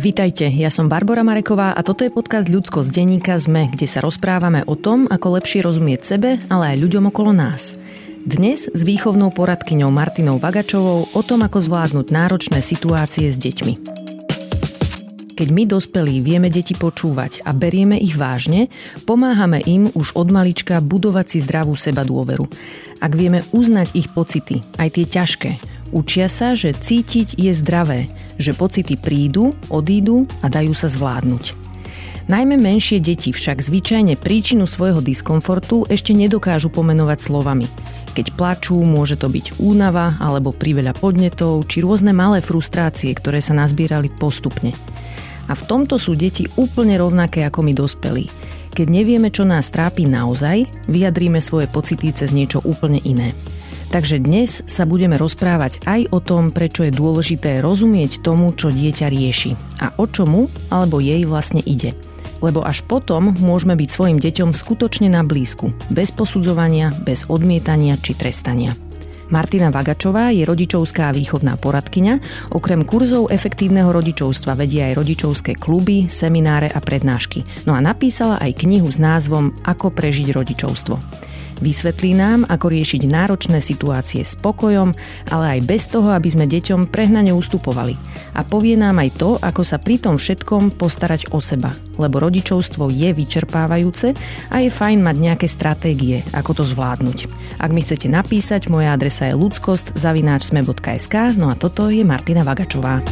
Vítajte, ja som Barbara Mareková a toto je podcast Ľudsko z denníka ZME, kde sa rozprávame o tom, ako lepšie rozumieť sebe, ale aj ľuďom okolo nás. Dnes s výchovnou poradkyňou Martinou Vagačovou o tom, ako zvládnuť náročné situácie s deťmi. Keď my dospelí vieme deti počúvať a berieme ich vážne, pomáhame im už od malička budovať si zdravú seba dôveru. Ak vieme uznať ich pocity, aj tie ťažké, učia sa, že cítiť je zdravé, že pocity prídu, odídu a dajú sa zvládnuť. Najmä menšie deti však zvyčajne príčinu svojho diskomfortu ešte nedokážu pomenovať slovami. Keď plačú, môže to byť únava alebo priveľa podnetov či rôzne malé frustrácie, ktoré sa nazbierali postupne. A v tomto sú deti úplne rovnaké ako my dospelí. Keď nevieme, čo nás trápi naozaj, vyjadríme svoje pocity cez niečo úplne iné. Takže dnes sa budeme rozprávať aj o tom, prečo je dôležité rozumieť tomu, čo dieťa rieši a o čomu alebo jej vlastne ide. Lebo až potom môžeme byť svojim deťom skutočne na blízku, bez posudzovania, bez odmietania či trestania. Martina Vagačová je rodičovská výchovná poradkyňa. Okrem kurzov efektívneho rodičovstva vedie aj rodičovské kluby, semináre a prednášky. No a napísala aj knihu s názvom Ako prežiť rodičovstvo. Vysvetlí nám, ako riešiť náročné situácie s pokojom, ale aj bez toho, aby sme deťom prehnane ustupovali. A povie nám aj to, ako sa pri tom všetkom postarať o seba, lebo rodičovstvo je vyčerpávajúce a je fajn mať nejaké stratégie, ako to zvládnuť. Ak mi chcete napísať, moja adresa je ludskost.sme.sk, no a toto je Martina Vagačová.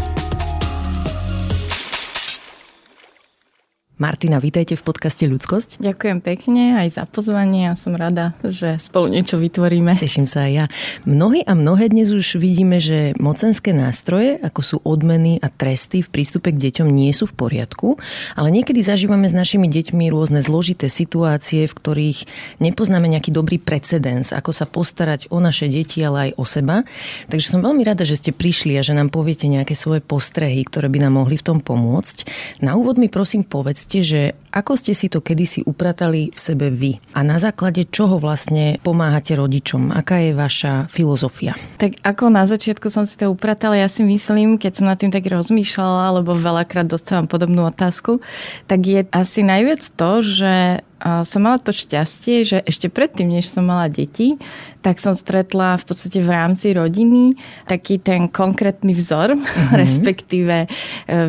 Martina, vítajte v podcaste Ľudskosť. Ďakujem pekne aj za pozvanie a som rada, že spolu niečo vytvoríme. Teším sa aj ja. Mnohí a mnohé dnes už vidíme, že mocenské nástroje, ako sú odmeny a tresty v prístupe k deťom, nie sú v poriadku, ale niekedy zažívame s našimi deťmi rôzne zložité situácie, v ktorých nepoznáme nejaký dobrý precedens, ako sa postarať o naše deti, ale aj o seba. Takže som veľmi rada, že ste prišli a že nám poviete nejaké svoje postrehy, ktoré by nám mohli v tom pomôcť. Na úvod mi prosím povedz, povedzte, že ako ste si to kedysi upratali v sebe vy a na základe čoho vlastne pomáhate rodičom? Aká je vaša filozofia? Tak ako na začiatku som si to upratala, ja si myslím, keď som nad tým tak rozmýšľala, alebo veľakrát dostávam podobnú otázku, tak je asi najviac to, že som mala to šťastie, že ešte predtým, než som mala deti, tak som stretla v podstate v rámci rodiny taký ten konkrétny vzor, mm-hmm. respektíve e,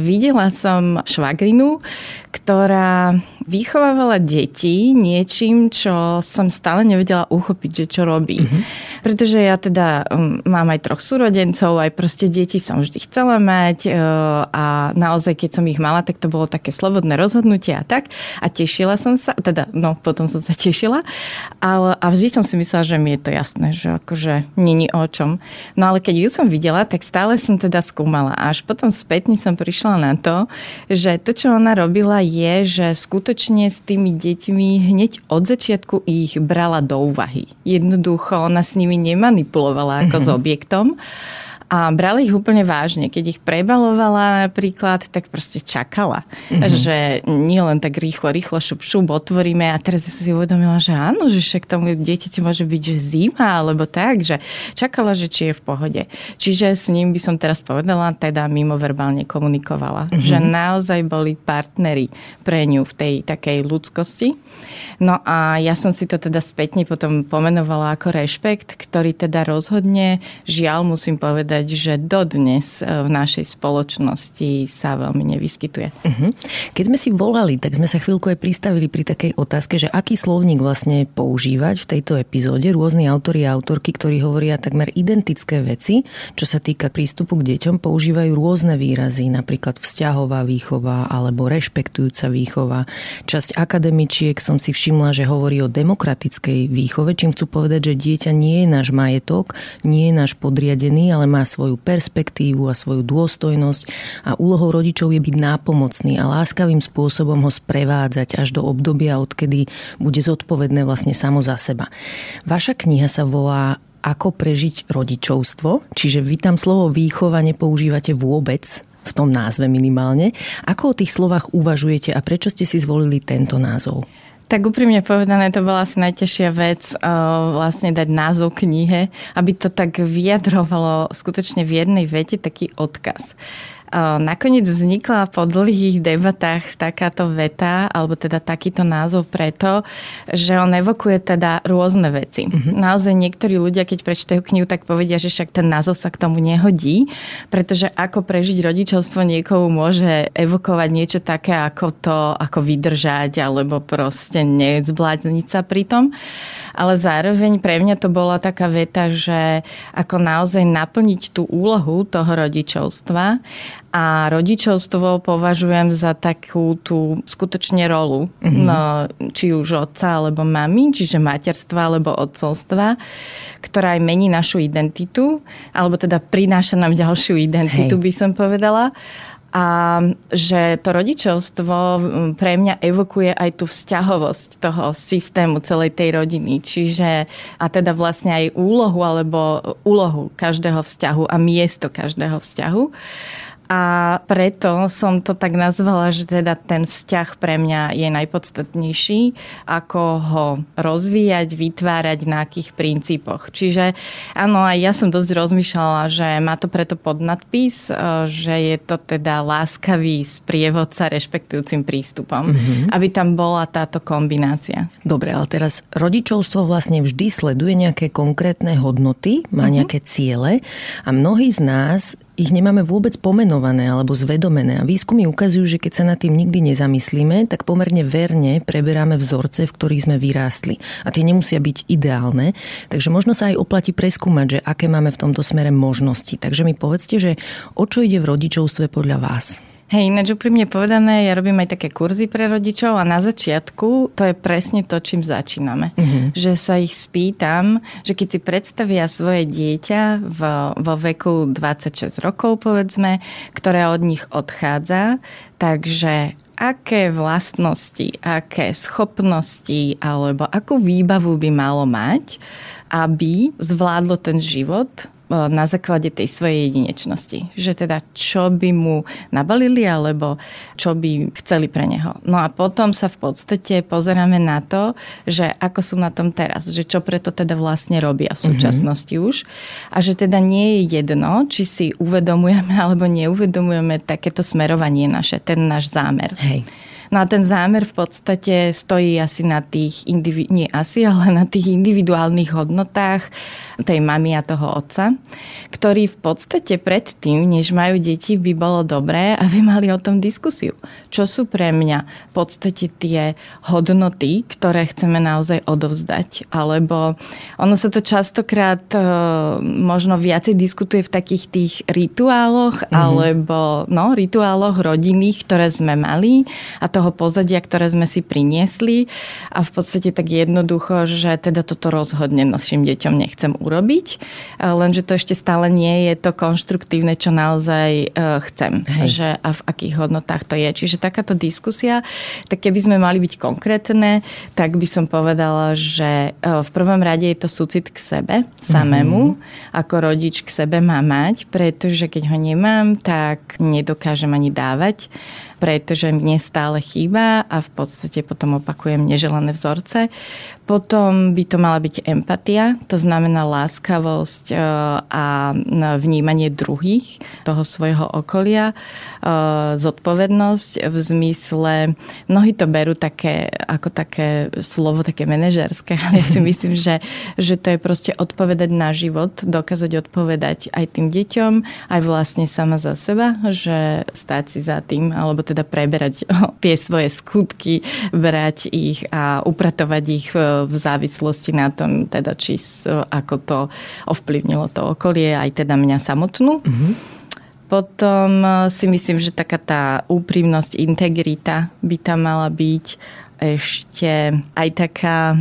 videla som švagrinu, ktorá vychovávala deti niečím, čo som stále nevedela uchopiť, že čo robí. Mm-hmm. Pretože ja teda um, mám aj troch súrodencov, aj proste deti som vždy chcela mať uh, a naozaj, keď som ich mala, tak to bolo také slobodné rozhodnutie a tak. A tešila som sa, teda no, potom som sa tešila. Ale, a vždy som si myslela, že mi je to jasné, že akože není o čom. No ale keď ju som videla, tak stále som teda skúmala. A až potom spätne som prišla na to, že to, čo ona robila, je, že skutočne skutočne s tými deťmi hneď od začiatku ich brala do úvahy. Jednoducho ona s nimi nemanipulovala ako uh-huh. s mhm. objektom, a brali ich úplne vážne. Keď ich prebalovala napríklad, tak proste čakala. Mm-hmm. Že nie len tak rýchlo, rýchlo šup, šup otvoríme a teraz si uvedomila, že áno, že však tomu dieťaťu môže byť že zima alebo tak, že čakala, že či je v pohode. Čiže s ním by som teraz povedala, teda mimo verbálne komunikovala. Mm-hmm. Že naozaj boli partneri pre ňu v tej takej ľudskosti. No a ja som si to teda spätne potom pomenovala ako rešpekt, ktorý teda rozhodne, žiaľ musím povedať, povedať, že dodnes e, v našej spoločnosti sa veľmi nevyskytuje. Uh-huh. Keď sme si volali, tak sme sa chvíľku aj pristavili pri takej otázke, že aký slovník vlastne používať v tejto epizóde. Rôzni autori a autorky, ktorí hovoria takmer identické veci, čo sa týka prístupu k deťom, používajú rôzne výrazy, napríklad vzťahová výchova alebo rešpektujúca výchova. Časť akademičiek som si všimla, že hovorí o demokratickej výchove, čím chcú povedať, že dieťa nie je náš majetok, nie je náš podriadený, ale má svoju perspektívu a svoju dôstojnosť a úlohou rodičov je byť nápomocný a láskavým spôsobom ho sprevádzať až do obdobia, odkedy bude zodpovedné vlastne samo za seba. Vaša kniha sa volá Ako prežiť rodičovstvo, čiže vy tam slovo výchova nepoužívate vôbec, v tom názve minimálne. Ako o tých slovách uvažujete a prečo ste si zvolili tento názov? Tak úprimne povedané, to bola asi najťažšia vec uh, vlastne dať názov knihe, aby to tak vyjadrovalo skutočne v jednej vete taký odkaz. Nakoniec vznikla po dlhých debatách takáto veta, alebo teda takýto názov preto, že on evokuje teda rôzne veci. Mm-hmm. Naozaj niektorí ľudia, keď prečtajú knihu, tak povedia, že však ten názov sa k tomu nehodí, pretože ako prežiť rodičovstvo niekomu môže evokovať niečo také, ako to, ako vydržať, alebo proste nezblázniť sa pri tom ale zároveň pre mňa to bola taká veta, že ako naozaj naplniť tú úlohu toho rodičovstva a rodičovstvo považujem za takú tú skutočne rolu, mm-hmm. no, či už otca alebo mami, čiže materstva alebo otcovstva, ktorá aj mení našu identitu, alebo teda prináša nám ďalšiu identitu, Hej. by som povedala a že to rodičovstvo pre mňa evokuje aj tú vzťahovosť toho systému celej tej rodiny. Čiže a teda vlastne aj úlohu alebo úlohu každého vzťahu a miesto každého vzťahu. A preto som to tak nazvala, že teda ten vzťah pre mňa je najpodstatnejší, ako ho rozvíjať, vytvárať na akých princípoch. Čiže áno, aj ja som dosť rozmýšľala, že má to preto podnadpis, e, že je to teda láskavý sprievodca rešpektujúcim prístupom, mm-hmm. aby tam bola táto kombinácia. Dobre, ale teraz rodičovstvo vlastne vždy sleduje nejaké konkrétne hodnoty, má mm-hmm. nejaké ciele a mnohí z nás ich nemáme vôbec pomenované alebo zvedomené. A výskumy ukazujú, že keď sa nad tým nikdy nezamyslíme, tak pomerne verne preberáme vzorce, v ktorých sme vyrástli. A tie nemusia byť ideálne, takže možno sa aj oplatí preskúmať, že aké máme v tomto smere možnosti. Takže mi povedzte, že o čo ide v rodičovstve podľa vás? Hej, ináč úprimne povedané, ja robím aj také kurzy pre rodičov a na začiatku to je presne to, čím začíname. Uh-huh. Že sa ich spýtam, že keď si predstavia svoje dieťa v, vo veku 26 rokov, povedzme, ktoré od nich odchádza, takže aké vlastnosti, aké schopnosti alebo akú výbavu by malo mať, aby zvládlo ten život na základe tej svojej jedinečnosti. Že teda čo by mu nabalili alebo čo by chceli pre neho. No a potom sa v podstate pozeráme na to, že ako sú na tom teraz, že čo preto teda vlastne robia v súčasnosti mm-hmm. už a že teda nie je jedno, či si uvedomujeme alebo neuvedomujeme takéto smerovanie naše, ten náš zámer. Hej. No a ten zámer v podstate stojí asi na tých, indivi- nie asi, ale na tých individuálnych hodnotách tej mamy a toho otca, ktorí v podstate predtým, než majú deti, by bolo dobré, aby mali o tom diskusiu. Čo sú pre mňa v podstate tie hodnoty, ktoré chceme naozaj odovzdať. Alebo ono sa to častokrát e, možno viacej diskutuje v takých tých rituáloch, mm-hmm. alebo no, rituáloch rodinných, ktoré sme mali a to toho pozadia, ktoré sme si priniesli a v podstate tak jednoducho, že teda toto rozhodne našim deťom nechcem urobiť, lenže to ešte stále nie je to konštruktívne, čo naozaj e, chcem, Hej. že a v akých hodnotách to je. Čiže takáto diskusia, tak keby sme mali byť konkrétne, tak by som povedala, že e, v prvom rade je to súcit k sebe samému, mm-hmm. ako rodič k sebe má mať, pretože keď ho nemám, tak nedokážem ani dávať pretože mne stále chýba a v podstate potom opakujem neželané vzorce. Potom by to mala byť empatia, to znamená láskavosť e, a vnímanie druhých, toho svojho okolia, e, zodpovednosť v zmysle, mnohí to berú také, ako také slovo, také manažerské, ale ja si myslím, že, že to je proste odpovedať na život, dokázať odpovedať aj tým deťom, aj vlastne sama za seba, že stáť si za tým, alebo teda preberať tie svoje skutky, brať ich a upratovať ich v závislosti na tom, teda či ako to ovplyvnilo to okolie, aj teda mňa samotnú. Mm-hmm. Potom e, si myslím, že taká tá úprimnosť, integrita by tam mala byť ešte aj taká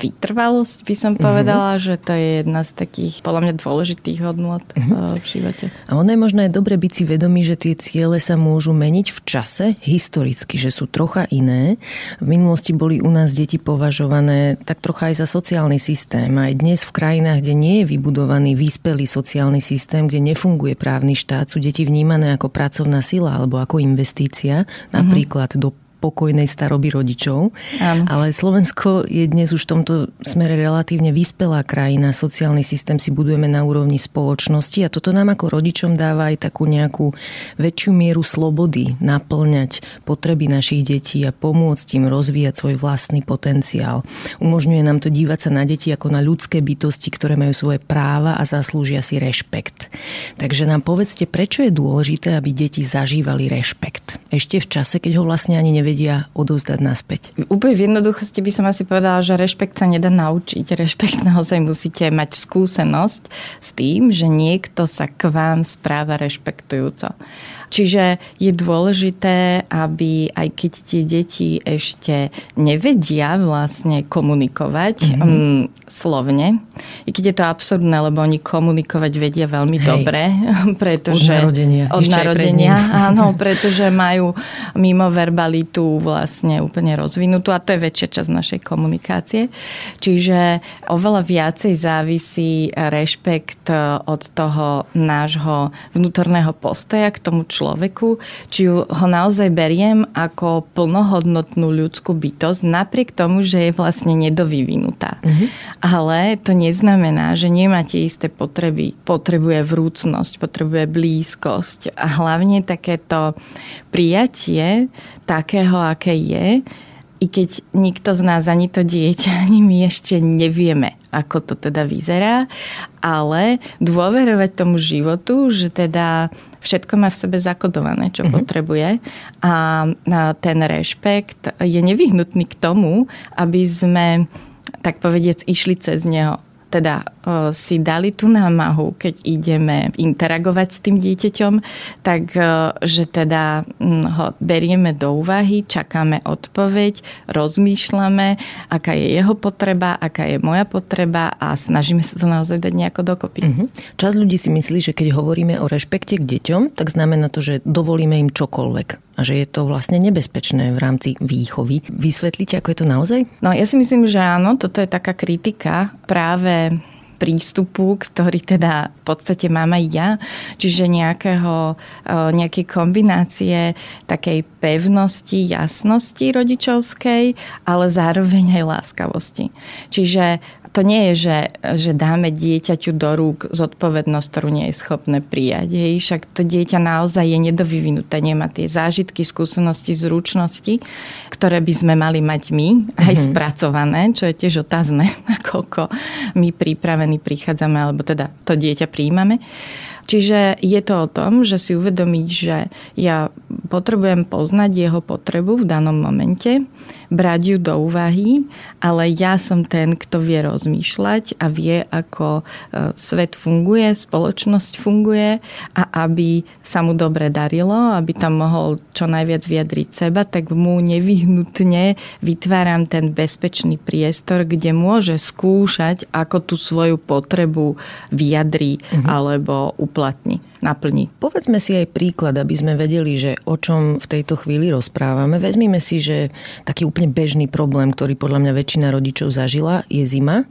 vytrvalosť by som mhm. povedala, mm-hmm. že to je jedna z takých podľa mňa dôležitých hodnot mm-hmm. v živote. A ono je možno aj dobre byť si vedomý, že tie ciele sa môžu meniť v čase historicky, že sú trocha iné. V minulosti boli u nás deti považované tak trocha aj za sociálny systém. Aj dnes v krajinách, kde nie je vybudovaný vyspelý sociálny systém, kde nefunguje právny štát, sú deti vnímané ako pracovná sila alebo ako investícia, napríklad mm-hmm. do pokojnej staroby rodičov. Áno. Ale Slovensko je dnes už v tomto smere relatívne vyspelá krajina. Sociálny systém si budujeme na úrovni spoločnosti a toto nám ako rodičom dáva aj takú nejakú väčšiu mieru slobody naplňať potreby našich detí a pomôcť im rozvíjať svoj vlastný potenciál. Umožňuje nám to dívať sa na deti ako na ľudské bytosti, ktoré majú svoje práva a zaslúžia si rešpekt. Takže nám povedzte, prečo je dôležité, aby deti zažívali rešpekt. Ešte v čase, keď ho vlastne ani nevedia odovzdať naspäť. Úplne v jednoduchosti by som asi povedala, že rešpekt sa nedá naučiť. Rešpekt naozaj musíte mať skúsenosť s tým, že niekto sa k vám správa rešpektujúco. Čiže je dôležité, aby aj keď tie deti ešte nevedia vlastne komunikovať mm-hmm. um, slovne, i keď je to absurdné, lebo oni komunikovať vedia veľmi Hej. dobre, pretože... Od narodenia. Od narodenia, áno, pretože majú mimo verbalitu vlastne úplne rozvinutú a to je väčšia časť našej komunikácie. Čiže oveľa viacej závisí rešpekt od toho nášho vnútorného postoja k tomu človeku, či ho naozaj beriem ako plnohodnotnú ľudskú bytosť, napriek tomu, že je vlastne nedovyvinutá. Mm-hmm. Ale to neznamená, že nemáte isté potreby. Potrebuje vrúcnosť, potrebuje blízkosť a hlavne takéto prijatie takého, aké je, i keď nikto z nás, ani to dieťa, ani my ešte nevieme, ako to teda vyzerá, ale dôverovať tomu životu, že teda všetko má v sebe zakodované, čo mm-hmm. potrebuje a ten rešpekt je nevyhnutný k tomu, aby sme tak povediec išli cez neho teda uh, si dali tú námahu, keď ideme interagovať s tým dieťaťom, tak uh, že teda ho berieme do úvahy, čakáme odpoveď, rozmýšľame, aká je jeho potreba, aká je moja potreba a snažíme sa to naozaj dať nejako dokopy. Uh-huh. Čas ľudí si myslí, že keď hovoríme o rešpekte k deťom, tak znamená to, že dovolíme im čokoľvek a že je to vlastne nebezpečné v rámci výchovy. Vysvetlíte, ako je to naozaj? No ja si myslím, že áno, toto je taká kritika práve prístupu, ktorý teda v podstate mám aj ja, čiže nejakého, e, nejakej kombinácie takej pevnosti, jasnosti rodičovskej, ale zároveň aj láskavosti. Čiže to nie je, že, že dáme dieťaťu do rúk zodpovednosť, ktorú nie je schopné prijať. Hej. Však to dieťa naozaj je nedovyvinuté, nemá tie zážitky, skúsenosti, zručnosti, ktoré by sme mali mať my, aj mm-hmm. spracované, čo je tiež otázne, nakoľko my pripravení prichádzame, alebo teda to dieťa príjmame. Čiže je to o tom, že si uvedomiť, že ja potrebujem poznať jeho potrebu v danom momente, brať ju do úvahy, ale ja som ten, kto vie rozmýšľať a vie, ako e, svet funguje, spoločnosť funguje a aby sa mu dobre darilo, aby tam mohol čo najviac vyjadriť seba, tak mu nevyhnutne vytváram ten bezpečný priestor, kde môže skúšať, ako tú svoju potrebu vyjadrí uh-huh. alebo uplatní naplní. Povedzme si aj príklad, aby sme vedeli, že o čom v tejto chvíli rozprávame. Vezmime si, že taký úplne bežný problém, ktorý podľa mňa väčšina rodičov zažila, je zima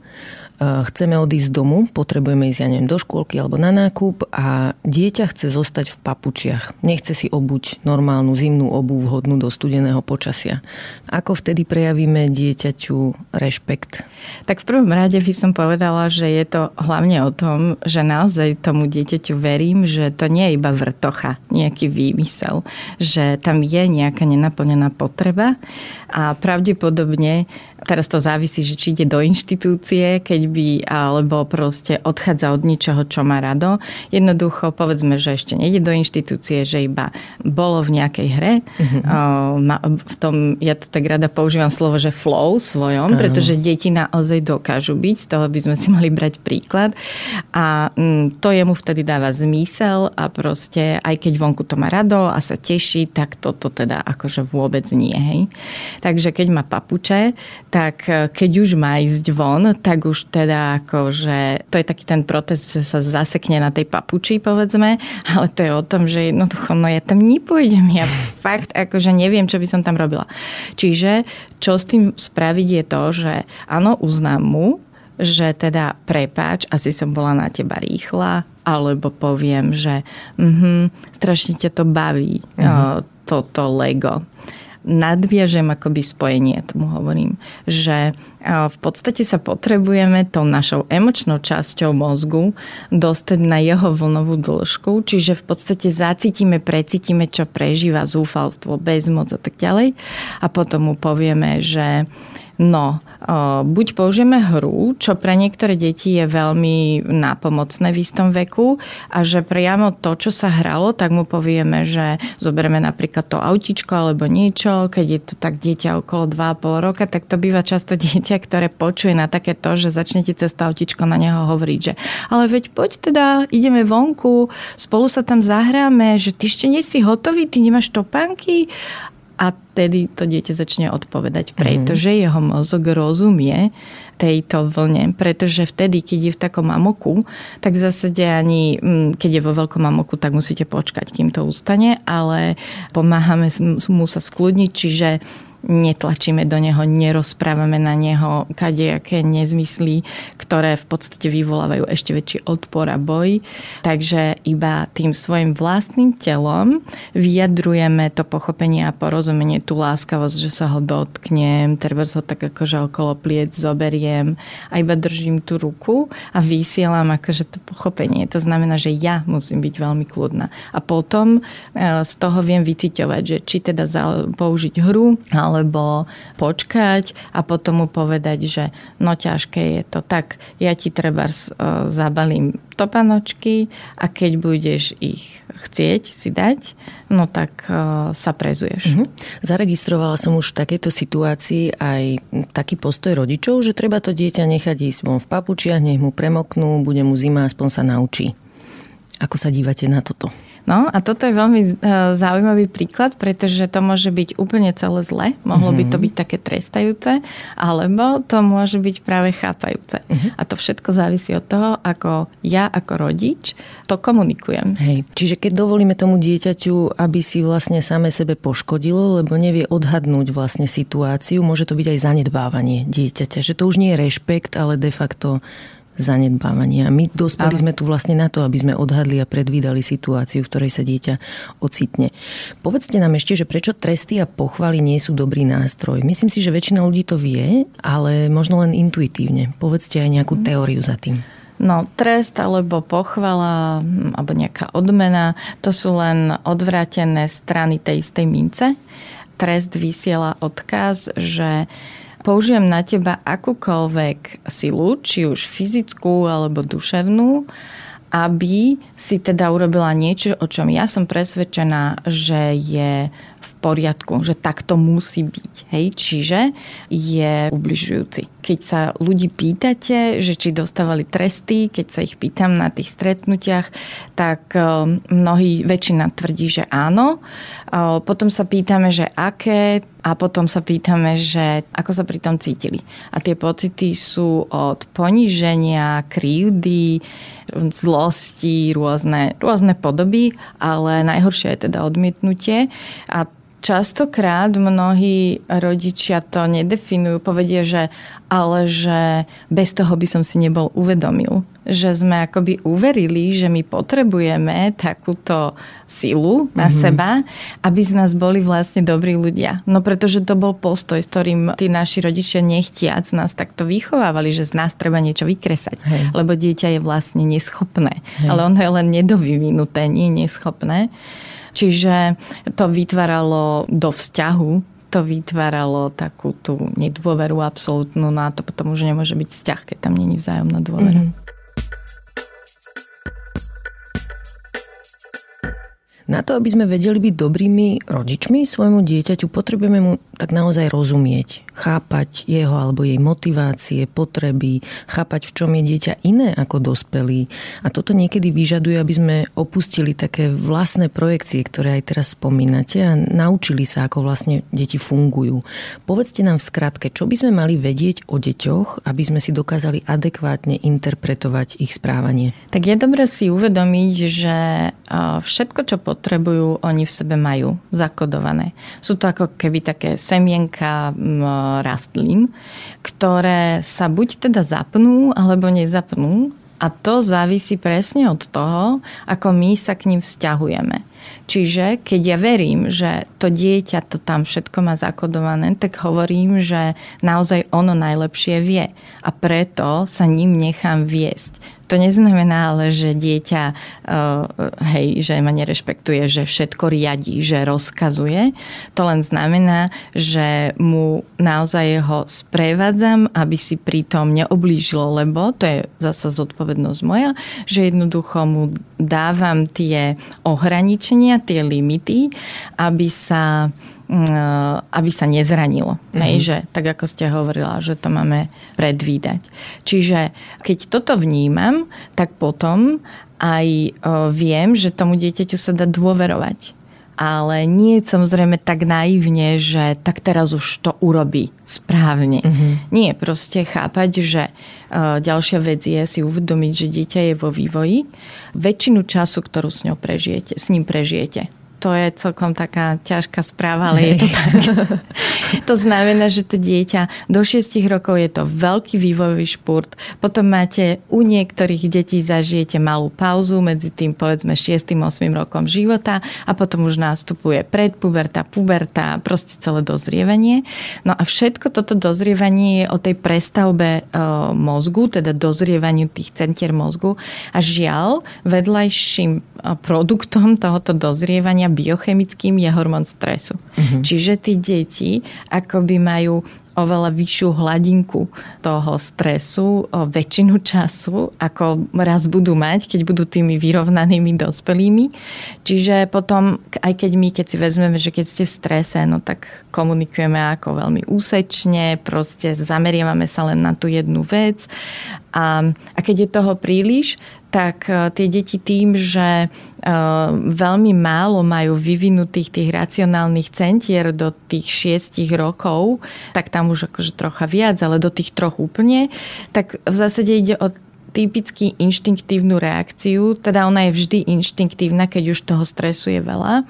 chceme odísť z domu, potrebujeme ísť, ja neviem, do škôlky alebo na nákup a dieťa chce zostať v papučiach. Nechce si obuť normálnu zimnú obu vhodnú do studeného počasia. Ako vtedy prejavíme dieťaťu rešpekt? Tak v prvom rade by som povedala, že je to hlavne o tom, že naozaj tomu dieťaťu verím, že to nie je iba vrtocha, nejaký výmysel, že tam je nejaká nenaplnená potreba a pravdepodobne Teraz to závisí, že či ide do inštitúcie, keď by, alebo proste odchádza od ničoho, čo má rado. Jednoducho, povedzme, že ešte nejde do inštitúcie, že iba bolo v nejakej hre. Uh-huh. V tom, ja to tak rada používam slovo, že flow svojom, uh-huh. pretože deti naozaj dokážu byť, z toho by sme si mali brať príklad. A mm, to jemu vtedy dáva zmysel a proste, aj keď vonku to má rado a sa teší, tak toto teda akože vôbec nie. Hej. Takže keď má papuče, tak e, keď už má ísť von, tak už teda akože to je taký ten protest, že sa zasekne na tej papuči, povedzme, ale to je o tom, že jednoducho, no ja tam nepôjdem, ja fakt akože neviem, čo by som tam robila. Čiže čo s tým spraviť je to, že áno, uznám mu, že teda prepáč, asi som bola na teba rýchla, alebo poviem, že mm strašne ťa to baví, mm-hmm. toto Lego nadviažem akoby spojenie, tomu hovorím, že v podstate sa potrebujeme tou našou emočnou časťou mozgu dostať na jeho vlnovú dĺžku, čiže v podstate zacítime, precítime, čo prežíva zúfalstvo, bezmoc a tak ďalej a potom mu povieme, že no, buď použijeme hru, čo pre niektoré deti je veľmi nápomocné v istom veku a že priamo to, čo sa hralo, tak mu povieme, že zoberieme napríklad to autičko alebo niečo, keď je to tak dieťa okolo 2,5 roka, tak to býva často dieťa, ktoré počuje na také to, že začnete cez to autičko na neho hovoriť, že ale veď poď teda, ideme vonku, spolu sa tam zahráme, že ty ešte nie si hotový, ty nemáš topánky a vtedy to dieťa začne odpovedať, pretože mm. jeho mozog rozumie tejto vlne, pretože vtedy, keď je v takom amoku, tak v zásade ani, mm, keď je vo veľkom amoku, tak musíte počkať, kým to ustane, ale pomáhame mu sa skľudniť, čiže netlačíme do neho, nerozprávame na neho kadejaké nezmysly, ktoré v podstate vyvolávajú ešte väčší odpor a boj. Takže iba tým svojim vlastným telom vyjadrujeme to pochopenie a porozumenie, tú láskavosť, že sa ho dotknem, treba ho tak akože okolo pliec zoberiem a iba držím tú ruku a vysielam akože to pochopenie. To znamená, že ja musím byť veľmi kľudná. A potom e, z toho viem vyciťovať, že či teda použiť hru, alebo počkať a potom mu povedať, že no ťažké je to. Tak ja ti treba e, zabalím topanočky a keď budeš ich chcieť si dať, no tak e, sa prezuješ. Mm-hmm. Zaregistrovala som už v takejto situácii aj taký postoj rodičov, že treba to dieťa nechať ísť von v papučiach, nech mu premoknú, bude mu zima, aspoň sa naučí. Ako sa dívate na toto? No a toto je veľmi e, zaujímavý príklad, pretože to môže byť úplne celé zle. Mohlo mm-hmm. by to mhm. byť také trestajúce, alebo to môže byť práve chápajúce. Mm-hmm. A to všetko závisí od toho, ako ja ako rodič to komunikujem. Hej. Čiže keď dovolíme tomu dieťaťu, aby si vlastne same sebe poškodilo, lebo nevie odhadnúť vlastne situáciu, môže to byť aj zanedbávanie dieťaťa. Že to už nie je rešpekt, ale de facto zanedbávania. My dospeli sme tu vlastne na to, aby sme odhadli a predvídali situáciu, v ktorej sa dieťa ocitne. Povedzte nám ešte, že prečo tresty a pochvaly nie sú dobrý nástroj. Myslím si, že väčšina ľudí to vie, ale možno len intuitívne. Povedzte aj nejakú teóriu za tým. No, trest alebo pochvala hm, alebo nejaká odmena, to sú len odvrátené strany tej istej mince. Trest vysiela odkaz, že použijem na teba akúkoľvek silu, či už fyzickú alebo duševnú, aby si teda urobila niečo, o čom ja som presvedčená, že je v poriadku, že takto musí byť. Hej? Čiže je ubližujúci. Keď sa ľudí pýtate, že či dostávali tresty, keď sa ich pýtam na tých stretnutiach, tak eh, mnohí, väčšina tvrdí, že áno. Potom sa pýtame, že aké a potom sa pýtame, že ako sa pri tom cítili. A tie pocity sú od poníženia, krivdy, zlosti, rôzne, rôzne podoby, ale najhoršie je teda odmietnutie. A Častokrát mnohí rodičia to nedefinujú, povedia, že ale že bez toho by som si nebol uvedomil. Že sme akoby uverili, že my potrebujeme takúto silu na mm-hmm. seba, aby z nás boli vlastne dobrí ľudia. No pretože to bol postoj, s ktorým tí naši rodičia nechtiac nás takto vychovávali, že z nás treba niečo vykresať. Hej. Lebo dieťa je vlastne neschopné. Hej. Ale ono je len nedovyvinuté, nie neschopné. Čiže to vytváralo do vzťahu to vytváralo takú tú nedôveru absolútnu, no a to potom už nemôže byť vzťah, keď tam není vzájomná dôvera. Mm-hmm. Na to, aby sme vedeli byť dobrými rodičmi svojmu dieťaťu, potrebujeme mu tak naozaj rozumieť, chápať jeho alebo jej motivácie, potreby, chápať, v čom je dieťa iné ako dospelý. A toto niekedy vyžaduje, aby sme opustili také vlastné projekcie, ktoré aj teraz spomínate a naučili sa, ako vlastne deti fungujú. Povedzte nám v skratke, čo by sme mali vedieť o deťoch, aby sme si dokázali adekvátne interpretovať ich správanie. Tak je dobre si uvedomiť, že všetko, čo potrebujú, oni v sebe majú zakodované. Sú to ako keby také semienka rastlín, ktoré sa buď teda zapnú alebo nezapnú A to závisí presne od toho, ako my sa k ním vzťahujeme. Čiže keď ja verím, že to dieťa to tam všetko má zakodované, tak hovorím, že naozaj ono najlepšie vie. A preto sa ním nechám viesť to neznamená ale, že dieťa uh, hej, že ma nerešpektuje, že všetko riadí, že rozkazuje. To len znamená, že mu naozaj ho sprevádzam, aby si pritom neoblížilo, lebo to je zasa zodpovednosť moja, že jednoducho mu dávam tie ohraničenia, tie limity, aby sa aby sa nezranilo. Mm-hmm. Hej, že, tak ako ste hovorila, že to máme predvídať. Čiže keď toto vnímam, tak potom aj viem, že tomu dieťaťu sa dá dôverovať. Ale nie samozrejme tak naivne, že tak teraz už to urobí správne. Mm-hmm. Nie, proste chápať, že ďalšia vec je si uvedomiť, že dieťa je vo vývoji. Väčšinu času, ktorú s ňou prežijete, s ním prežijete to je celkom taká ťažká správa, ale je to tak. to znamená, že to dieťa do 6 rokov je to veľký vývojový špurt. Potom máte u niektorých detí zažijete malú pauzu medzi tým povedzme 6. 8. rokom života a potom už nastupuje predpuberta, puberta, proste celé dozrievanie. No a všetko toto dozrievanie je o tej prestavbe e, mozgu, teda dozrievaniu tých centier mozgu a žiaľ vedľajším e, produktom tohoto dozrievania biochemickým je hormón stresu. Uh-huh. Čiže tí deti akoby majú oveľa vyššiu hladinku toho stresu o väčšinu času, ako raz budú mať, keď budú tými vyrovnanými dospelými. Čiže potom, aj keď my, keď si vezmeme, že keď ste v strese, no tak komunikujeme ako veľmi úsečne, proste zameriavame sa len na tú jednu vec. A, a keď je toho príliš, tak e, tie deti tým, že e, veľmi málo majú vyvinutých tých racionálnych centier do tých šiestich rokov, tak tam už akože trocha viac, ale do tých troch úplne, tak v zásade ide o typicky inštinktívnu reakciu, teda ona je vždy inštinktívna, keď už toho stresu je veľa,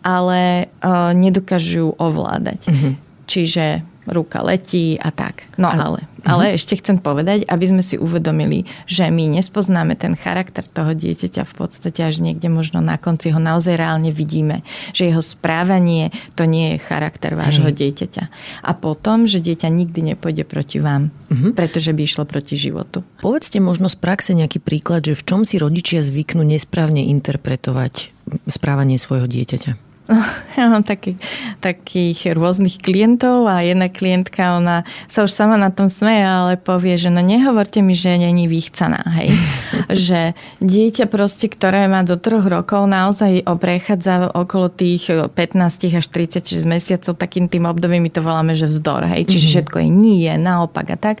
ale uh, nedokážu ovládať. Mm-hmm. Čiže ruka letí a tak. No ale, ale uh-huh. ešte chcem povedať, aby sme si uvedomili, že my nespoznáme ten charakter toho dieťaťa v podstate až niekde možno na konci ho naozaj reálne vidíme, že jeho správanie to nie je charakter vášho uh-huh. dieťaťa. A potom, že dieťa nikdy nepôjde proti vám, uh-huh. pretože by išlo proti životu. Povedzte možno z praxe nejaký príklad, že v čom si rodičia zvyknú nesprávne interpretovať správanie svojho dieťaťa. Ja mám taký, takých rôznych klientov a jedna klientka, ona sa už sama na tom smeje, ale povie, že no nehovorte mi, že není vychcaná, hej. že dieťa proste, ktoré má do troch rokov, naozaj prechádza okolo tých 15 až 36 mesiacov, takým tým obdobím my to voláme, že vzdor, hej. Čiže mm-hmm. všetko je nie, naopak a tak.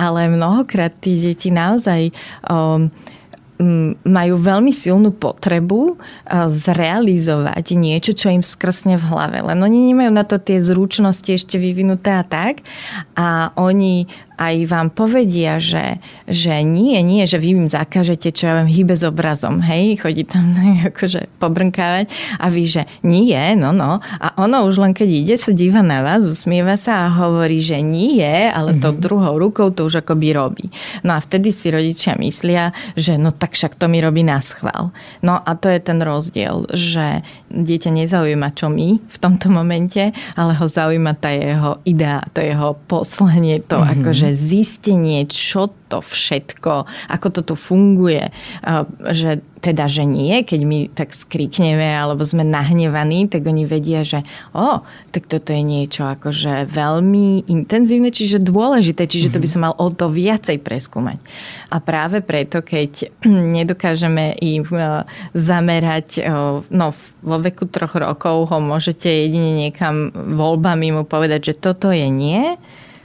Ale mnohokrát tí deti naozaj um, majú veľmi silnú potrebu zrealizovať niečo, čo im skrsne v hlave. Len oni nemajú na to tie zručnosti ešte vyvinuté a tak. A oni aj vám povedia, že, že nie, nie, že vy im zakážete, čo ja vám hýbe s obrazom, hej, chodí tam akože pobrnkávať a vy, že nie, no, no. A ono už len keď ide, sa díva na vás, usmieva sa a hovorí, že nie, ale to mm-hmm. druhou rukou to už akoby robí. No a vtedy si rodičia myslia, že no tak však to mi robí na schvál. No a to je ten rozdiel, že dieťa nezaujíma, čo my v tomto momente, ale ho zaujíma tá jeho idea, to jeho poslanie, to mm-hmm. akože že zistenie, čo to všetko, ako to tu funguje, že teda, že nie, keď my tak skrikneme alebo sme nahnevaní, tak oni vedia, že o, tak toto je niečo akože veľmi intenzívne, čiže dôležité, čiže to by som mal o to viacej preskúmať. A práve preto, keď nedokážeme im zamerať, no vo veku troch rokov ho môžete jedine niekam voľbami mu povedať, že toto je nie,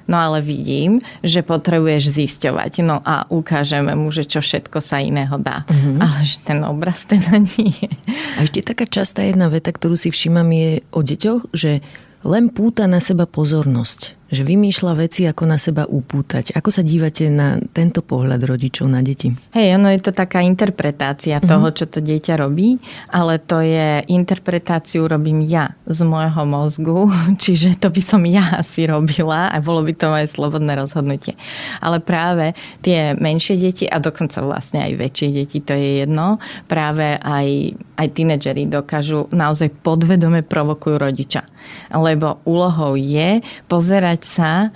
No ale vidím, že potrebuješ zisťovať. No a ukážeme mu, že čo všetko sa iného dá. Uh-huh. Ale že ten obraz teda nie. A ešte taká častá jedna veta, ktorú si všímam je o deťoch, že len púta na seba pozornosť. Že vymýšľa veci, ako na seba upútať. Ako sa dívate na tento pohľad rodičov na deti? Hej, ono je to taká interpretácia mm-hmm. toho, čo to dieťa robí, ale to je interpretáciu robím ja z môjho mozgu, čiže to by som ja asi robila a bolo by to moje slobodné rozhodnutie. Ale práve tie menšie deti a dokonca vlastne aj väčšie deti, to je jedno, práve aj, aj tínedžeri dokážu naozaj podvedome provokujú rodiča. Lebo úlohou je pozerať sa, e,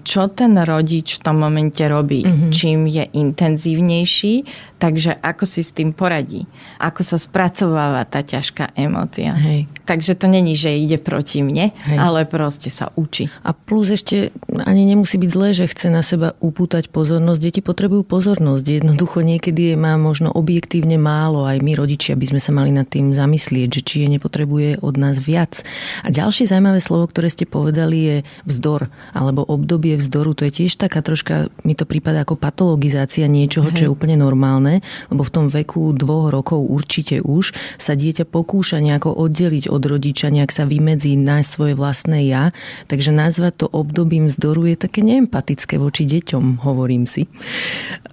čo ten rodič v tom momente robí. Mm-hmm. Čím je intenzívnejší, Takže ako si s tým poradí? Ako sa spracováva tá ťažká emócia? Hej. Takže to není, že ide proti mne, Hej. ale proste sa učí. A plus ešte ani nemusí byť zlé, že chce na seba upútať pozornosť. Deti potrebujú pozornosť. Jednoducho niekedy je má možno objektívne málo. Aj my rodičia by sme sa mali nad tým zamyslieť, že či je nepotrebuje od nás viac. A ďalšie zaujímavé slovo, ktoré ste povedali, je vzdor alebo obdobie vzdoru. To je tiež taká troška, mi to prípada ako patologizácia niečoho, Hej. čo je úplne normálne normálne, lebo v tom veku dvoch rokov určite už sa dieťa pokúša nejako oddeliť od rodiča, nejak sa vymedzí na svoje vlastné ja, takže nazvať to obdobím vzdoru je také neempatické voči deťom, hovorím si.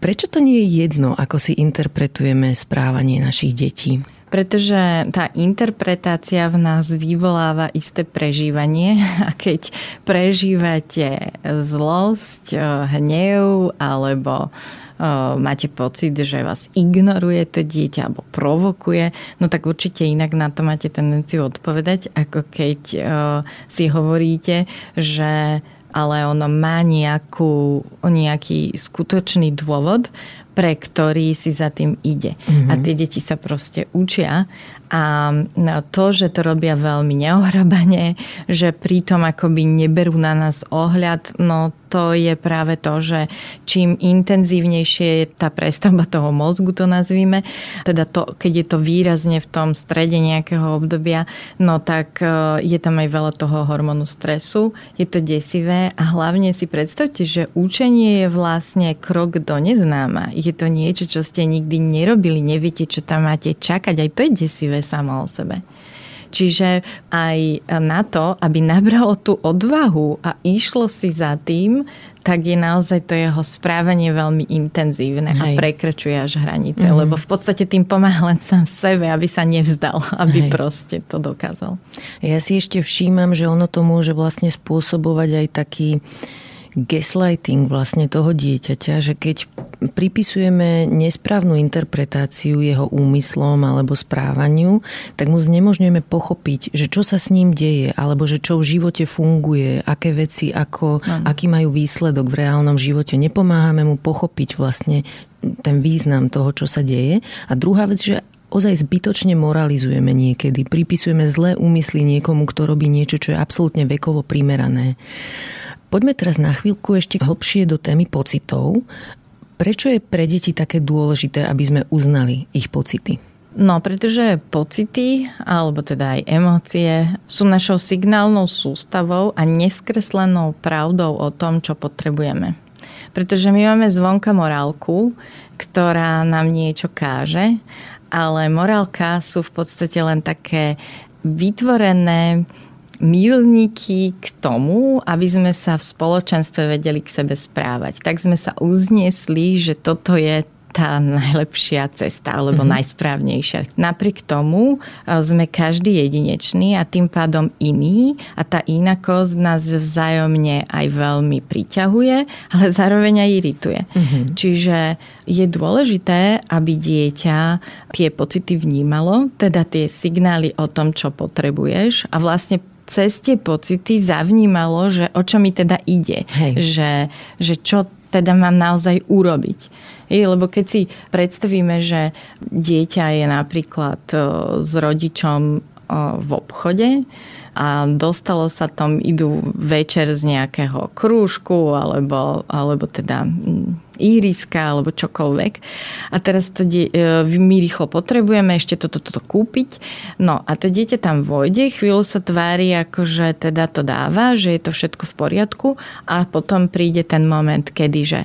Prečo to nie je jedno, ako si interpretujeme správanie našich detí? Pretože tá interpretácia v nás vyvoláva isté prežívanie a keď prežívate zlosť, hnev alebo máte pocit, že vás ignoruje to dieťa alebo provokuje, no tak určite inak na to máte tendenciu odpovedať, ako keď si hovoríte, že ale ono má nejakú, nejaký skutočný dôvod, pre ktorý si za tým ide. Mm-hmm. A tie deti sa proste učia a to, že to robia veľmi neohrabane, že pritom akoby neberú na nás ohľad, no to je práve to, že čím intenzívnejšie je tá prestavba toho mozgu, to nazvíme, teda to, keď je to výrazne v tom strede nejakého obdobia, no tak e, je tam aj veľa toho hormónu stresu, je to desivé a hlavne si predstavte, že učenie je vlastne krok do neznáma. Je to niečo, čo ste nikdy nerobili, neviete, čo tam máte čakať, aj to je desivé samo o sebe. Čiže aj na to, aby nabralo tú odvahu a išlo si za tým, tak je naozaj to jeho správanie veľmi intenzívne Hej. a prekračuje až hranice, mm. lebo v podstate tým pomáha len sám sebe, aby sa nevzdal, aby Hej. proste to dokázal. Ja si ešte všímam, že ono to môže vlastne spôsobovať aj taký gaslighting vlastne toho dieťaťa, že keď pripisujeme nesprávnu interpretáciu jeho úmyslom alebo správaniu, tak mu znemožňujeme pochopiť, že čo sa s ním deje, alebo že čo v živote funguje, aké veci, ako, aký majú výsledok v reálnom živote. Nepomáhame mu pochopiť vlastne ten význam toho, čo sa deje. A druhá vec, že ozaj zbytočne moralizujeme niekedy, pripisujeme zlé úmysly niekomu, kto robí niečo, čo je absolútne vekovo primerané. Poďme teraz na chvíľku ešte hlbšie do témy pocitov. Prečo je pre deti také dôležité, aby sme uznali ich pocity? No, pretože pocity, alebo teda aj emócie, sú našou signálnou sústavou a neskreslenou pravdou o tom, čo potrebujeme. Pretože my máme zvonka morálku, ktorá nám niečo káže, ale morálka sú v podstate len také vytvorené milníky k tomu, aby sme sa v spoločenstve vedeli k sebe správať. Tak sme sa uzniesli, že toto je tá najlepšia cesta alebo mm-hmm. najsprávnejšia. Napriek tomu e, sme každý jedinečný a tým pádom iný a tá inakosť nás vzájomne aj veľmi priťahuje, ale zároveň aj irituje. Mm-hmm. Čiže je dôležité, aby dieťa tie pocity vnímalo, teda tie signály o tom, čo potrebuješ a vlastne cez tie pocity zavnímalo, že o čo mi teda ide. Hej. Že, že čo teda mám naozaj urobiť. Hej, lebo keď si predstavíme, že dieťa je napríklad s rodičom v obchode a dostalo sa tam, idú večer z nejakého krúžku alebo, alebo teda iriska alebo čokoľvek. A teraz to die, e, my rýchlo potrebujeme ešte toto, toto kúpiť. No a to dieťa tam vojde, chvíľu sa tvári, ako že teda to dáva, že je to všetko v poriadku a potom príde ten moment, kedy že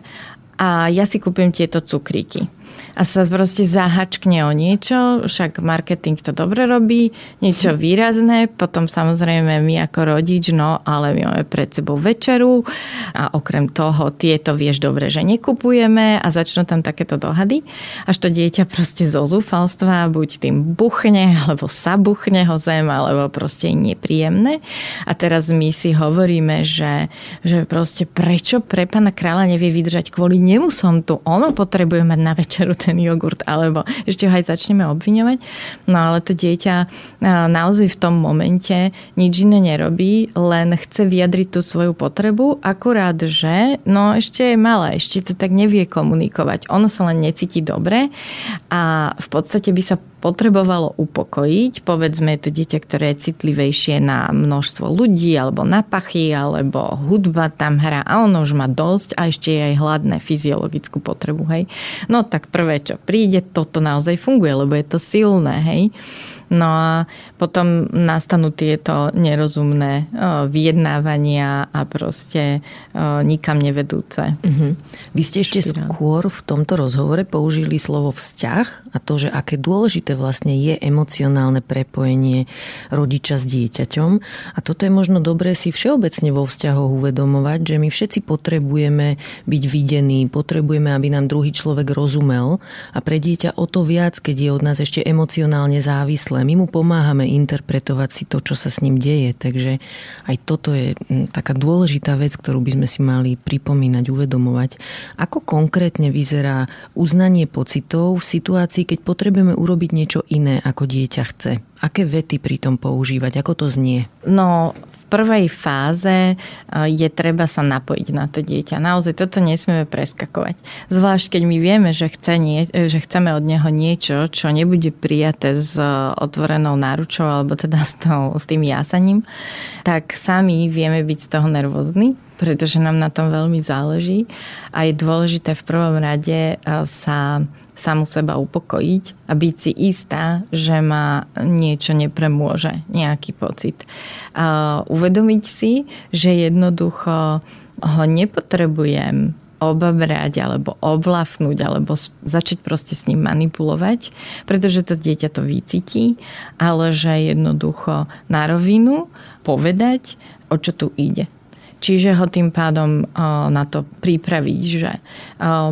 a ja si kúpim tieto cukríky. A sa proste zahačkne o niečo, však marketing to dobre robí, niečo výrazné, potom samozrejme my ako rodič, no ale my máme pred sebou večeru a okrem toho tieto vieš dobre, že nekupujeme a začnú tam takéto dohady, až to dieťa proste zo zúfalstva buď tým buchne, alebo sa buchne ho zem, alebo proste je nepríjemné. A teraz my si hovoríme, že, že proste prečo pre pána kráľa nevie vydržať kvôli nemu som tu, ono potrebuje mať na večeru ten jogurt, alebo ešte ho aj začneme obviňovať. No ale to dieťa naozaj v tom momente nič iné nerobí, len chce vyjadriť tú svoju potrebu, akurát, že no ešte je malé, ešte to tak nevie komunikovať. Ono sa len necíti dobre a v podstate by sa potrebovalo upokojiť. Povedzme, to dieťa, ktoré je citlivejšie na množstvo ľudí, alebo na pachy, alebo hudba tam hrá a ono už má dosť a ešte je aj hladné fyziologickú potrebu. Hej. No tak prvé, čo príde, toto naozaj funguje, lebo je to silné. Hej. No a potom nastanú tieto nerozumné vyjednávania a proste nikam nevedúce. Uh-huh. Vy ste ešte Štyra. skôr v tomto rozhovore použili slovo vzťah a to, že aké dôležité vlastne je emocionálne prepojenie rodiča s dieťaťom. A toto je možno dobré si všeobecne vo vzťahoch uvedomovať, že my všetci potrebujeme byť videní, potrebujeme, aby nám druhý človek rozumel a pre dieťa o to viac, keď je od nás ešte emocionálne závislé my mu pomáhame interpretovať si to, čo sa s ním deje. Takže aj toto je mm, taká dôležitá vec, ktorú by sme si mali pripomínať, uvedomovať. Ako konkrétne vyzerá uznanie pocitov v situácii, keď potrebujeme urobiť niečo iné, ako dieťa chce? Aké vety pri tom používať? Ako to znie? No, prvej fáze e, je treba sa napojiť na to dieťa. Naozaj toto nesmieme preskakovať. Zvlášť, keď my vieme, že, chce nie, e, že chceme od neho niečo, čo nebude prijaté s otvorenou náručou alebo teda s, tou, s tým jasaním, tak sami vieme byť z toho nervózni pretože nám na tom veľmi záleží a je dôležité v prvom rade e, sa samu seba upokojiť a byť si istá, že ma niečo nepremôže, nejaký pocit. A uvedomiť si, že jednoducho ho nepotrebujem obabrať alebo oblafnúť alebo začať proste s ním manipulovať, pretože to dieťa to vycíti, ale že jednoducho na rovinu povedať, o čo tu ide. Čiže ho tým pádom na to pripraviť, že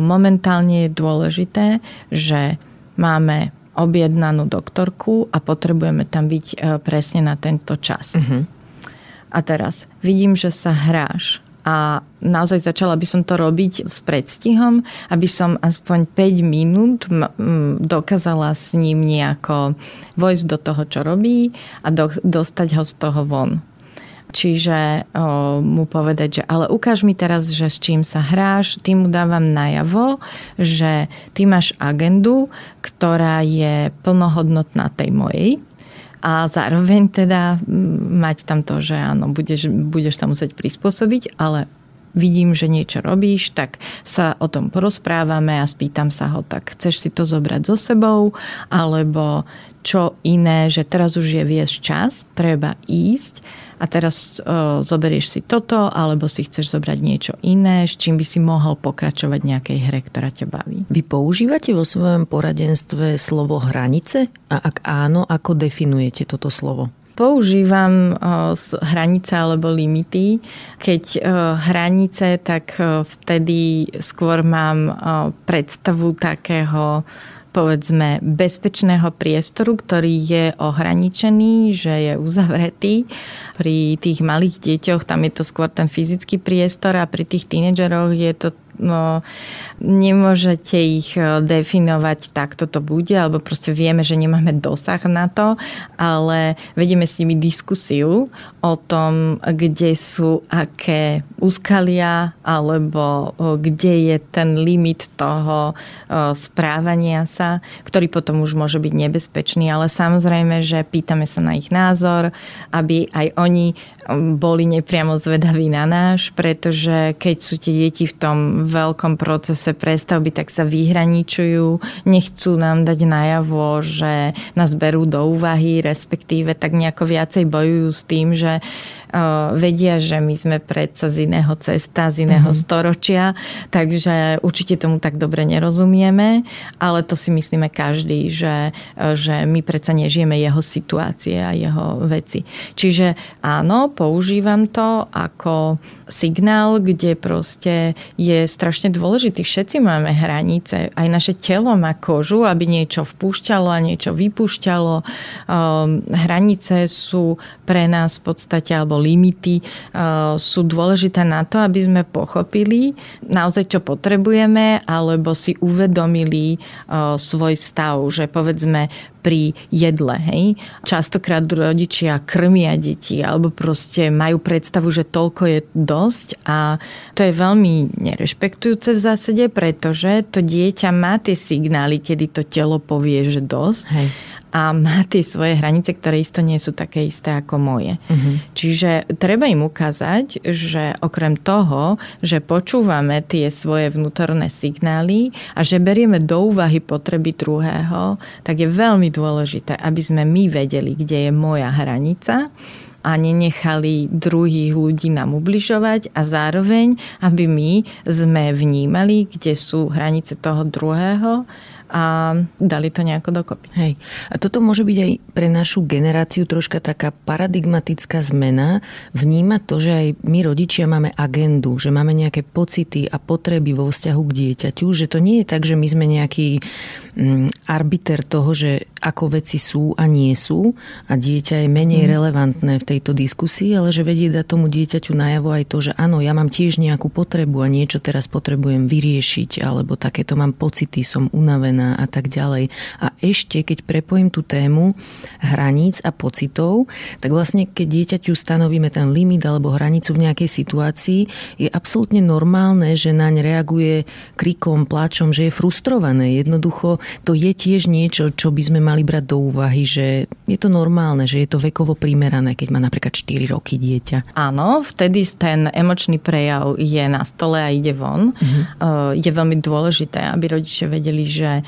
momentálne je dôležité, že máme objednanú doktorku a potrebujeme tam byť e, presne na tento čas. Uh-huh. A teraz vidím, že sa hráš a naozaj začala by som to robiť s predstihom, aby som aspoň 5 minút dokázala s ním nejako vojsť do toho, čo robí a do, dostať ho z toho von. Čiže o, mu povedať, že ale ukáž mi teraz, že s čím sa hráš, ty mu dávam najavo, že ty máš agendu, ktorá je plnohodnotná tej mojej. A zároveň teda mať tam to, že áno, budeš, budeš sa musieť prispôsobiť, ale vidím, že niečo robíš, tak sa o tom porozprávame a spýtam sa ho, tak chceš si to zobrať so sebou, alebo čo iné, že teraz už je viesť čas, treba ísť a teraz o, zoberieš si toto, alebo si chceš zobrať niečo iné, s čím by si mohol pokračovať nejakej hre, ktorá ťa baví. Vy používate vo svojom poradenstve slovo hranice? A ak áno, ako definujete toto slovo? používam hranice alebo limity. Keď hranice, tak vtedy skôr mám predstavu takého povedzme bezpečného priestoru, ktorý je ohraničený, že je uzavretý. Pri tých malých deťoch tam je to skôr ten fyzický priestor a pri tých tínedžeroch je to nemôžete ich e, definovať, tak toto bude, alebo proste vieme, že nemáme dosah na to, ale vedieme s nimi diskusiu o tom, kde sú aké úskalia, alebo kde je ten limit toho správania sa, ktorý potom už môže byť nebezpečný, ale samozrejme, že pýtame sa na ich názor, aby aj oni boli nepriamo zvedaví na náš, pretože keď sú tie deti v tom veľkom procese prestavby, tak sa vyhraničujú, nechcú nám dať najavo, že nás berú do úvahy, respektíve tak nejako viacej bojujú s tým, že vedia, že my sme predsa z iného cesta, z iného mm-hmm. storočia, takže určite tomu tak dobre nerozumieme, ale to si myslíme každý, že, že my predsa nežijeme jeho situácie a jeho veci. Čiže áno, používam to ako signál, kde proste je strašne dôležitý. Všetci máme hranice, aj naše telo má kožu, aby niečo vpúšťalo a niečo vypúšťalo. Um, hranice sú pre nás v podstate, alebo limity uh, sú dôležité na to, aby sme pochopili naozaj, čo potrebujeme, alebo si uvedomili uh, svoj stav, že povedzme pri jedle. Hej? Častokrát rodičia krmia deti alebo proste majú predstavu, že toľko je dosť a to je veľmi nerešpektujúce v zásade, pretože to dieťa má tie signály, kedy to telo povie, že dosť. Hej a má tie svoje hranice, ktoré isto nie sú také isté ako moje. Uh-huh. Čiže treba im ukázať, že okrem toho, že počúvame tie svoje vnútorné signály a že berieme do úvahy potreby druhého, tak je veľmi dôležité, aby sme my vedeli, kde je moja hranica a nenechali druhých ľudí nám ubližovať a zároveň, aby my sme vnímali, kde sú hranice toho druhého a dali to nejako dokopy. Hej. A toto môže byť aj pre našu generáciu troška taká paradigmatická zmena. Vnímať to, že aj my rodičia máme agendu, že máme nejaké pocity a potreby vo vzťahu k dieťaťu, že to nie je tak, že my sme nejaký mm, arbiter toho, že ako veci sú a nie sú a dieťa je menej mm. relevantné v tejto diskusii, ale že vedie dať tomu dieťaťu najavo aj to, že áno, ja mám tiež nejakú potrebu a niečo teraz potrebujem vyriešiť alebo takéto mám pocity, som unavená unavená a tak ďalej. A ešte, keď prepojím tú tému hraníc a pocitov, tak vlastne keď dieťaťu stanovíme ten limit alebo hranicu v nejakej situácii, je absolútne normálne, že naň reaguje krikom, pláčom, že je frustrované. Jednoducho to je tiež niečo, čo by sme mali brať do úvahy, že je to normálne, že je to vekovo primerané, keď má napríklad 4 roky dieťa. Áno, vtedy ten emočný prejav je na stole a ide von. Uh-huh. Je veľmi dôležité, aby rodičia vedeli, že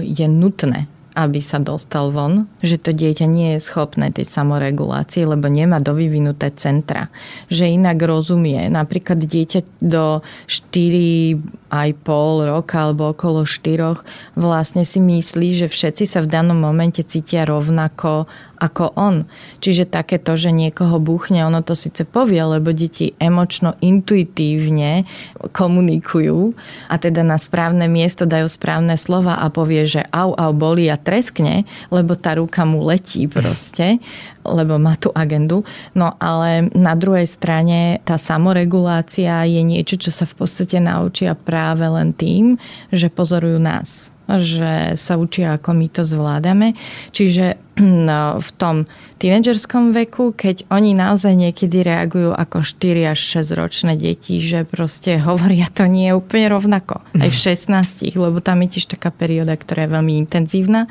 je nutné aby sa dostal von, že to dieťa nie je schopné tej samoregulácie, lebo nemá dovyvinuté centra. Že inak rozumie. Napríklad dieťa do 4 aj pol roka alebo okolo 4 vlastne si myslí, že všetci sa v danom momente cítia rovnako ako on. Čiže takéto, že niekoho buchne, ono to síce povie, lebo deti emočno, intuitívne komunikujú a teda na správne miesto dajú správne slova a povie, že au, au, boli a treskne, lebo tá ruka mu letí proste lebo má tú agendu. No ale na druhej strane tá samoregulácia je niečo, čo sa v podstate naučia práve len tým, že pozorujú nás že sa učia, ako my to zvládame. Čiže no, v tom tínedžerskom veku, keď oni naozaj niekedy reagujú ako 4 až 6 ročné deti, že proste hovoria to nie je úplne rovnako. Aj v 16, lebo tam je tiež taká perióda, ktorá je veľmi intenzívna.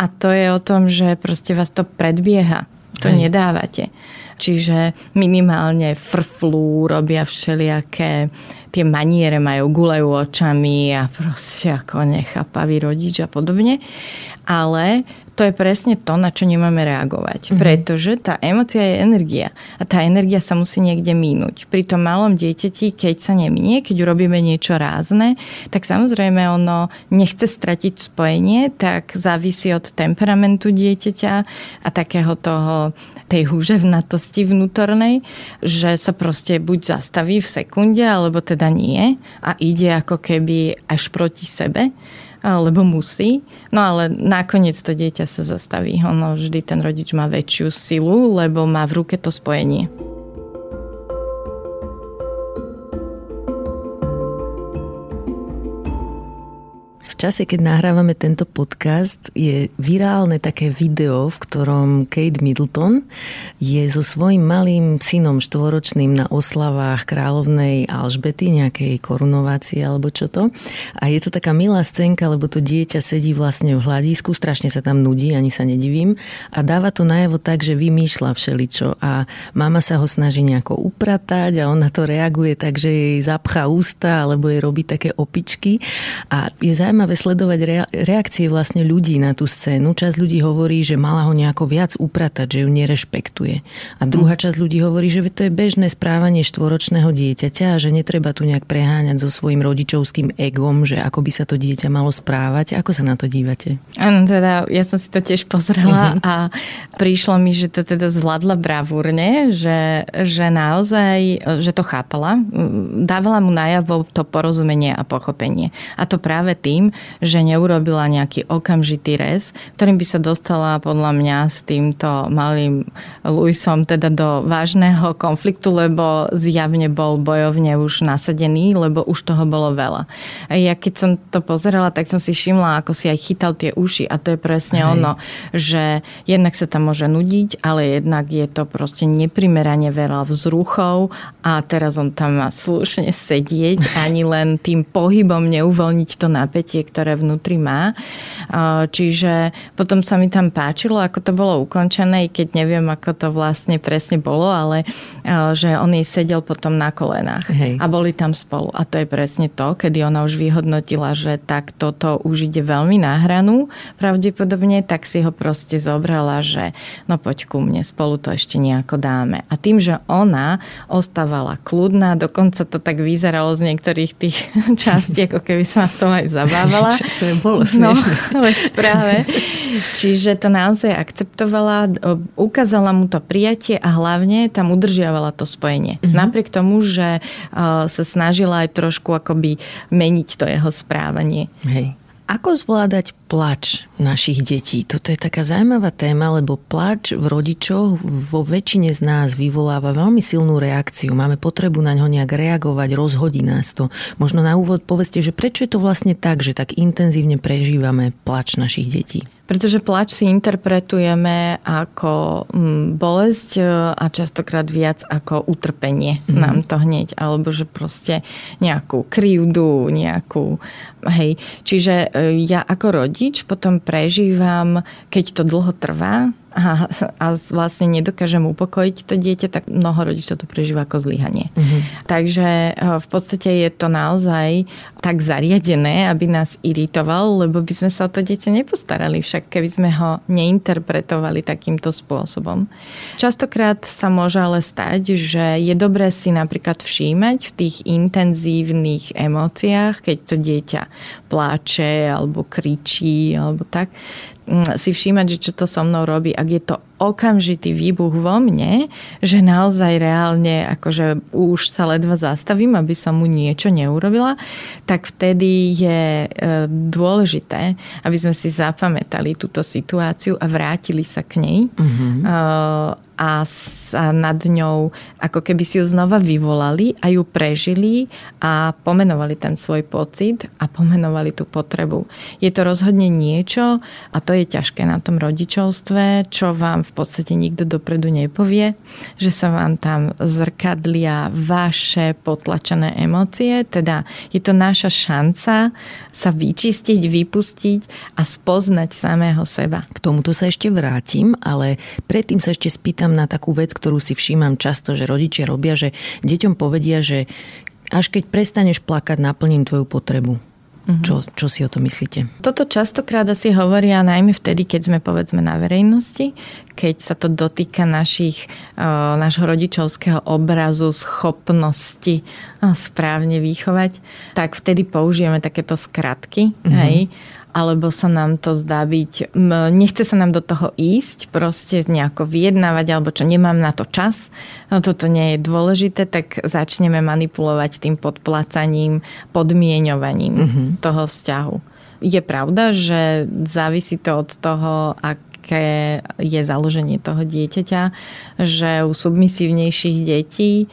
A to je o tom, že proste vás to predbieha. To Hej. nedávate. Čiže minimálne frflú, robia všelijaké tie maniere majú, gulejú očami a proste ako nechápavý rodič a podobne. Ale to je presne to, na čo nemáme reagovať. Mm-hmm. Pretože tá emocia je energia. A tá energia sa musí niekde mínúť. Pri tom malom dieťati, keď sa neminie, keď urobíme niečo rázne, tak samozrejme ono nechce stratiť spojenie, tak závisí od temperamentu dieťaťa a takého toho tej húževnatosti vnútornej, že sa proste buď zastaví v sekunde, alebo teda nie a ide ako keby až proti sebe lebo musí. No ale nakoniec to dieťa sa zastaví. Ono vždy ten rodič má väčšiu silu, lebo má v ruke to spojenie. Čase, keď nahrávame tento podcast, je virálne také video, v ktorom Kate Middleton je so svojím malým synom štvoročným na oslavách kráľovnej Alžbety, nejakej korunovácie alebo čo to. A je to taká milá scénka, lebo to dieťa sedí vlastne v hľadisku, strašne sa tam nudí, ani sa nedivím. A dáva to najavo tak, že vymýšľa všeličo a mama sa ho snaží nejako upratať a ona to reaguje tak, že jej zapchá ústa alebo jej robí také opičky. A je zaujímavé zaujímavé sledovať reakcie vlastne ľudí na tú scénu. Časť ľudí hovorí, že mala ho nejako viac upratať, že ju nerešpektuje. A druhá časť ľudí hovorí, že to je bežné správanie štvoročného dieťaťa a že netreba tu nejak preháňať so svojím rodičovským egom, že ako by sa to dieťa malo správať. Ako sa na to dívate? Áno, teda ja som si to tiež pozrela uh-huh. a prišlo mi, že to teda zvládla bravúrne, že, že naozaj, že to chápala. Dávala mu najavo to porozumenie a pochopenie. A to práve tým, že neurobila nejaký okamžitý rez, ktorým by sa dostala podľa mňa s týmto malým Luisom teda do vážneho konfliktu, lebo zjavne bol bojovne už nasadený, lebo už toho bolo veľa. Ja keď som to pozerala, tak som si všimla, ako si aj chytal tie uši a to je presne Hej. ono, že jednak sa tam môže nudiť, ale jednak je to proste neprimerane veľa vzruchov a teraz on tam má slušne sedieť, ani len tým pohybom neuvoľniť to napätie, ktoré vnútri má. Čiže potom sa mi tam páčilo, ako to bolo ukončené, keď neviem, ako to vlastne presne bolo, ale že on jej sedel potom na kolenách Hej. a boli tam spolu. A to je presne to, kedy ona už vyhodnotila, že tak toto už ide veľmi na hranu pravdepodobne, tak si ho proste zobrala, že no poď ku mne, spolu to ešte nejako dáme. A tým, že ona ostávala kľudná, dokonca to tak vyzeralo z niektorých tých častí, ako keby sa na tom aj zabávala. to je bolo no. No, práve. Čiže to naozaj akceptovala, ukázala mu to prijatie a hlavne tam udržiavala to spojenie. Mm-hmm. Napriek tomu, že sa snažila aj trošku akoby meniť to jeho správanie. Hej. Ako zvládať plač našich detí? Toto je taká zaujímavá téma, lebo plač v rodičoch vo väčšine z nás vyvoláva veľmi silnú reakciu. Máme potrebu na ňo nejak reagovať, rozhodí nás to. Možno na úvod povedzte, že prečo je to vlastne tak, že tak intenzívne prežívame plač našich detí? Pretože plač si interpretujeme ako mm, bolesť e, a častokrát viac ako utrpenie mm. nám to hneď. Alebo že proste nejakú krivdu, nejakú... Hej. Čiže e, ja ako rodič potom prežívam, keď to dlho trvá, a, a vlastne nedokážem upokojiť to dieťa, tak mnoho rodičov to prežíva ako zlyhanie. Mm-hmm. Takže e, v podstate je to naozaj tak zariadené, aby nás iritoval, lebo by sme sa o to dieťa nepostarali, však keby sme ho neinterpretovali takýmto spôsobom. Častokrát sa môže ale stať, že je dobré si napríklad všímať v tých intenzívnych emóciách, keď to dieťa pláče alebo kričí alebo tak, si všímať, že čo to so mnou robí. Ak je to okamžitý výbuch vo mne, že naozaj reálne akože už sa ledva zastavím, aby som mu niečo neurobila, tak vtedy je e, dôležité, aby sme si zapamätali túto situáciu a vrátili sa k nej. Uh-huh a sa nad ňou ako keby si ju znova vyvolali a ju prežili a pomenovali ten svoj pocit a pomenovali tú potrebu. Je to rozhodne niečo a to je ťažké na tom rodičovstve, čo vám v podstate nikto dopredu nepovie, že sa vám tam zrkadlia vaše potlačené emócie, teda je to naša šanca sa vyčistiť, vypustiť a spoznať samého seba. K tomuto sa ešte vrátim, ale predtým sa ešte spýtam na takú vec, ktorú si všímam často, že rodičia robia, že deťom povedia, že až keď prestaneš plakať, naplním tvoju potrebu. Uh-huh. Čo, čo si o to myslíte? Toto častokrát asi hovoria najmä vtedy, keď sme povedzme na verejnosti, keď sa to dotýka našich, uh, nášho rodičovského obrazu, schopnosti uh, správne vychovať, tak vtedy použijeme takéto skratky. Uh-huh. Hej? Alebo sa nám to zdá byť, nechce sa nám do toho ísť, proste nejako vyjednávať, alebo čo nemám na to čas, no toto nie je dôležité, tak začneme manipulovať tým podplacaním, podmienovaním mm-hmm. toho vzťahu. Je pravda, že závisí to od toho, ak aké je založenie toho dieťaťa, že u submisívnejších detí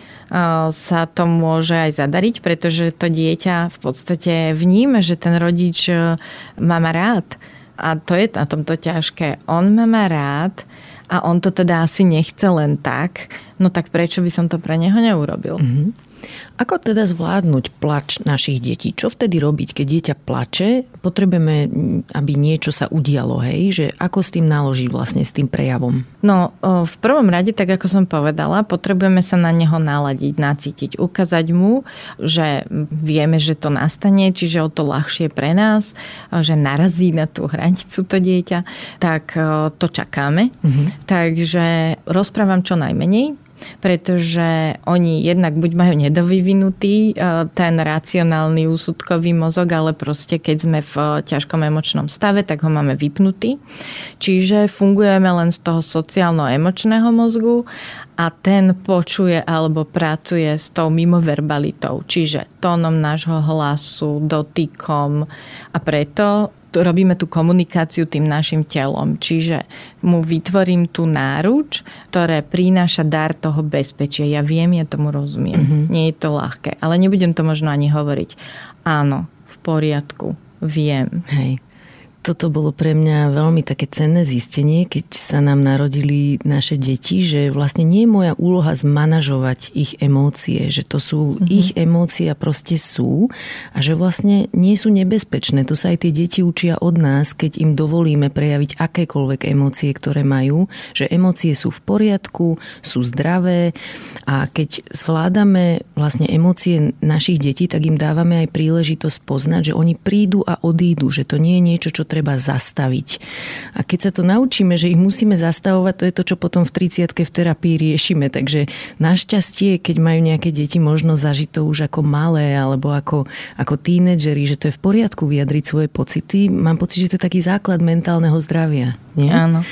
sa to môže aj zadariť, pretože to dieťa v podstate vníme, že ten rodič e, má ma rád. A to je na tomto ťažké. On má rád a on to teda asi nechce len tak, no tak prečo by som to pre neho neurobil? Mm-hmm. Ako teda zvládnuť plač našich detí? Čo vtedy robiť, keď dieťa plače? Potrebujeme, aby niečo sa udialo, hej? Že ako s tým naložiť vlastne, s tým prejavom? No, v prvom rade, tak ako som povedala, potrebujeme sa na neho naladiť, nacítiť, ukázať mu, že vieme, že to nastane, čiže o to ľahšie pre nás, že narazí na tú hranicu to dieťa, tak to čakáme. Mhm. Takže rozprávam čo najmenej, pretože oni jednak buď majú nedovyvinutý e, ten racionálny úsudkový mozog, ale proste keď sme v ťažkom emočnom stave, tak ho máme vypnutý. Čiže fungujeme len z toho sociálno-emočného mozgu a ten počuje alebo pracuje s tou mimoverbalitou, čiže tónom nášho hlasu, dotykom a preto robíme tú komunikáciu tým našim telom. Čiže mu vytvorím tú náruč, ktoré prináša dar toho bezpečia. Ja viem, ja tomu rozumiem. Mm-hmm. Nie je to ľahké. Ale nebudem to možno ani hovoriť. Áno, v poriadku, viem. Hej toto bolo pre mňa veľmi také cenné zistenie, keď sa nám narodili naše deti, že vlastne nie je moja úloha zmanažovať ich emócie, že to sú mm-hmm. ich emócie a proste sú a že vlastne nie sú nebezpečné. To sa aj tie deti učia od nás, keď im dovolíme prejaviť akékoľvek emócie, ktoré majú, že emócie sú v poriadku, sú zdravé a keď zvládame vlastne emócie našich detí, tak im dávame aj príležitosť poznať, že oni prídu a odídu, že to nie je niečo, čo treba zastaviť. A keď sa to naučíme, že ich musíme zastavovať, to je to, čo potom v 30 v terapii riešime. Takže našťastie, keď majú nejaké deti možno zažiť to už ako malé alebo ako, ako tínedžeri, že to je v poriadku vyjadriť svoje pocity, mám pocit, že to je taký základ mentálneho zdravia. Nie? Áno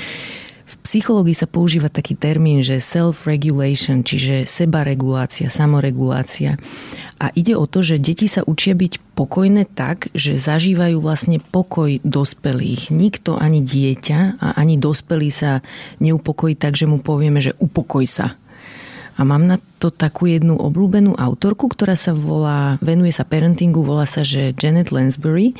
psychológii sa používa taký termín, že self-regulation, čiže sebaregulácia, samoregulácia. A ide o to, že deti sa učia byť pokojné tak, že zažívajú vlastne pokoj dospelých. Nikto, ani dieťa a ani dospelý sa neupokojí tak, že mu povieme, že upokoj sa a mám na to takú jednu obľúbenú autorku, ktorá sa volá, venuje sa parentingu, volá sa, že Janet Lansbury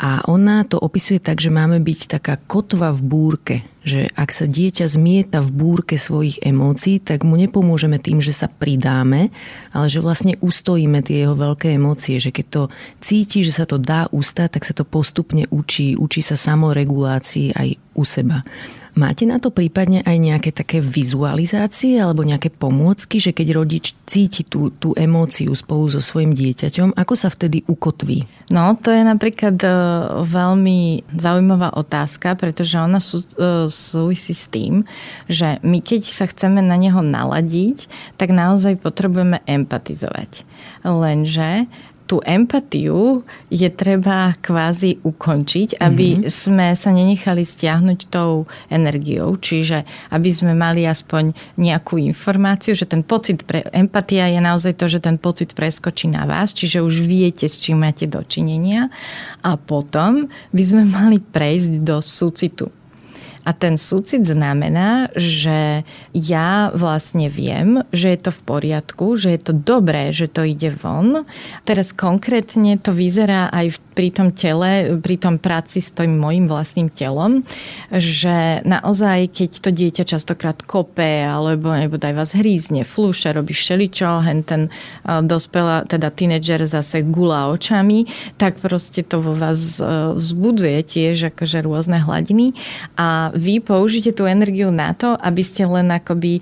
a ona to opisuje tak, že máme byť taká kotva v búrke, že ak sa dieťa zmieta v búrke svojich emócií, tak mu nepomôžeme tým, že sa pridáme, ale že vlastne ustojíme tie jeho veľké emócie, že keď to cíti, že sa to dá ustať, tak sa to postupne učí, učí sa samoregulácii aj u seba. Máte na to prípadne aj nejaké také vizualizácie alebo nejaké pomôcky, že keď rodič cíti tú, tú emóciu spolu so svojim dieťaťom, ako sa vtedy ukotví? No, to je napríklad e, veľmi zaujímavá otázka, pretože ona sú, e, súvisí s tým, že my keď sa chceme na neho naladiť, tak naozaj potrebujeme empatizovať. Lenže tú empatiu je treba kvázi ukončiť, aby mm-hmm. sme sa nenechali stiahnuť tou energiou, čiže aby sme mali aspoň nejakú informáciu, že ten pocit pre empatia je naozaj to, že ten pocit preskočí na vás, čiže už viete, s čím máte dočinenia a potom by sme mali prejsť do súcitu. A ten súcit znamená, že ja vlastne viem, že je to v poriadku, že je to dobré, že to ide von. Teraz konkrétne to vyzerá aj pri tom tele, pri tom práci s tým mojim vlastným telom, že naozaj, keď to dieťa častokrát kope, alebo nebo daj vás hrízne, flúše, robí všeličo, hen ten dospelá, teda tínedžer zase gula očami, tak proste to vo vás vzbudzuje tiež akože rôzne hladiny a vy použite tú energiu na to, aby ste len akoby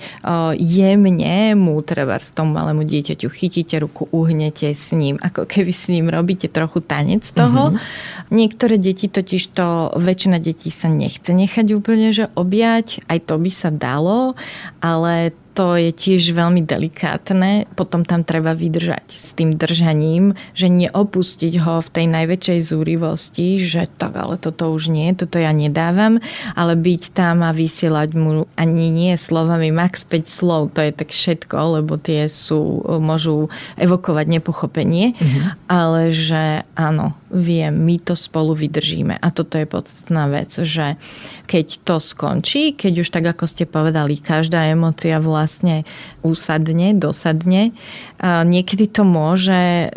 jemne mu, treba s tomu malému dieťaťu chytíte ruku, uhnete s ním, ako keby s ním robíte trochu tanec toho. Mm-hmm. Niektoré deti totiž to, väčšina detí sa nechce nechať úplne, že objať, aj to by sa dalo, ale to je tiež veľmi delikátne. Potom tam treba vydržať s tým držaním, že neopustiť ho v tej najväčšej zúrivosti, že tak, ale toto už nie, toto ja nedávam, ale byť tam a vysielať mu ani nie slovami max 5 slov, to je tak všetko, lebo tie sú, môžu evokovať nepochopenie, mm-hmm. ale že áno, viem, my to spolu vydržíme. A toto je podstatná vec, že keď to skončí, keď už tak ako ste povedali, každá emocia vlastne usadne, dosadne. Niekedy to môže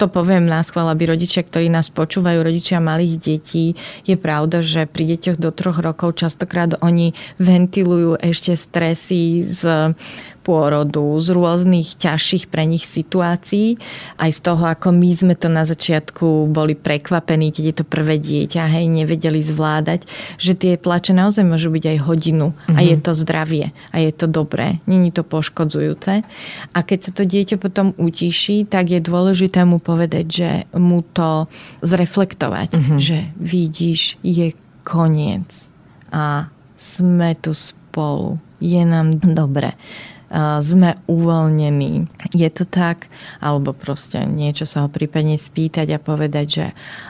to poviem na schvál, aby rodičia, ktorí nás počúvajú, rodičia malých detí, je pravda, že pri deťoch do troch rokov častokrát oni ventilujú ešte stresy z pôrodu, z rôznych ťažších pre nich situácií, aj z toho, ako my sme to na začiatku boli prekvapení, keď je to prvé dieťa, hej, nevedeli zvládať, že tie plače naozaj môžu byť aj hodinu mm-hmm. a je mhm. to zdravie a je to dobré, není to poškodzujúce. A keď sa to dieťa potom utíši, tak je dôležité mu povedať, že mu to zreflektovať, mm-hmm. že vidíš, je koniec a sme tu spolu, je nám dobre sme uvoľnení. Je to tak? Alebo proste niečo sa ho prípadne spýtať a povedať, že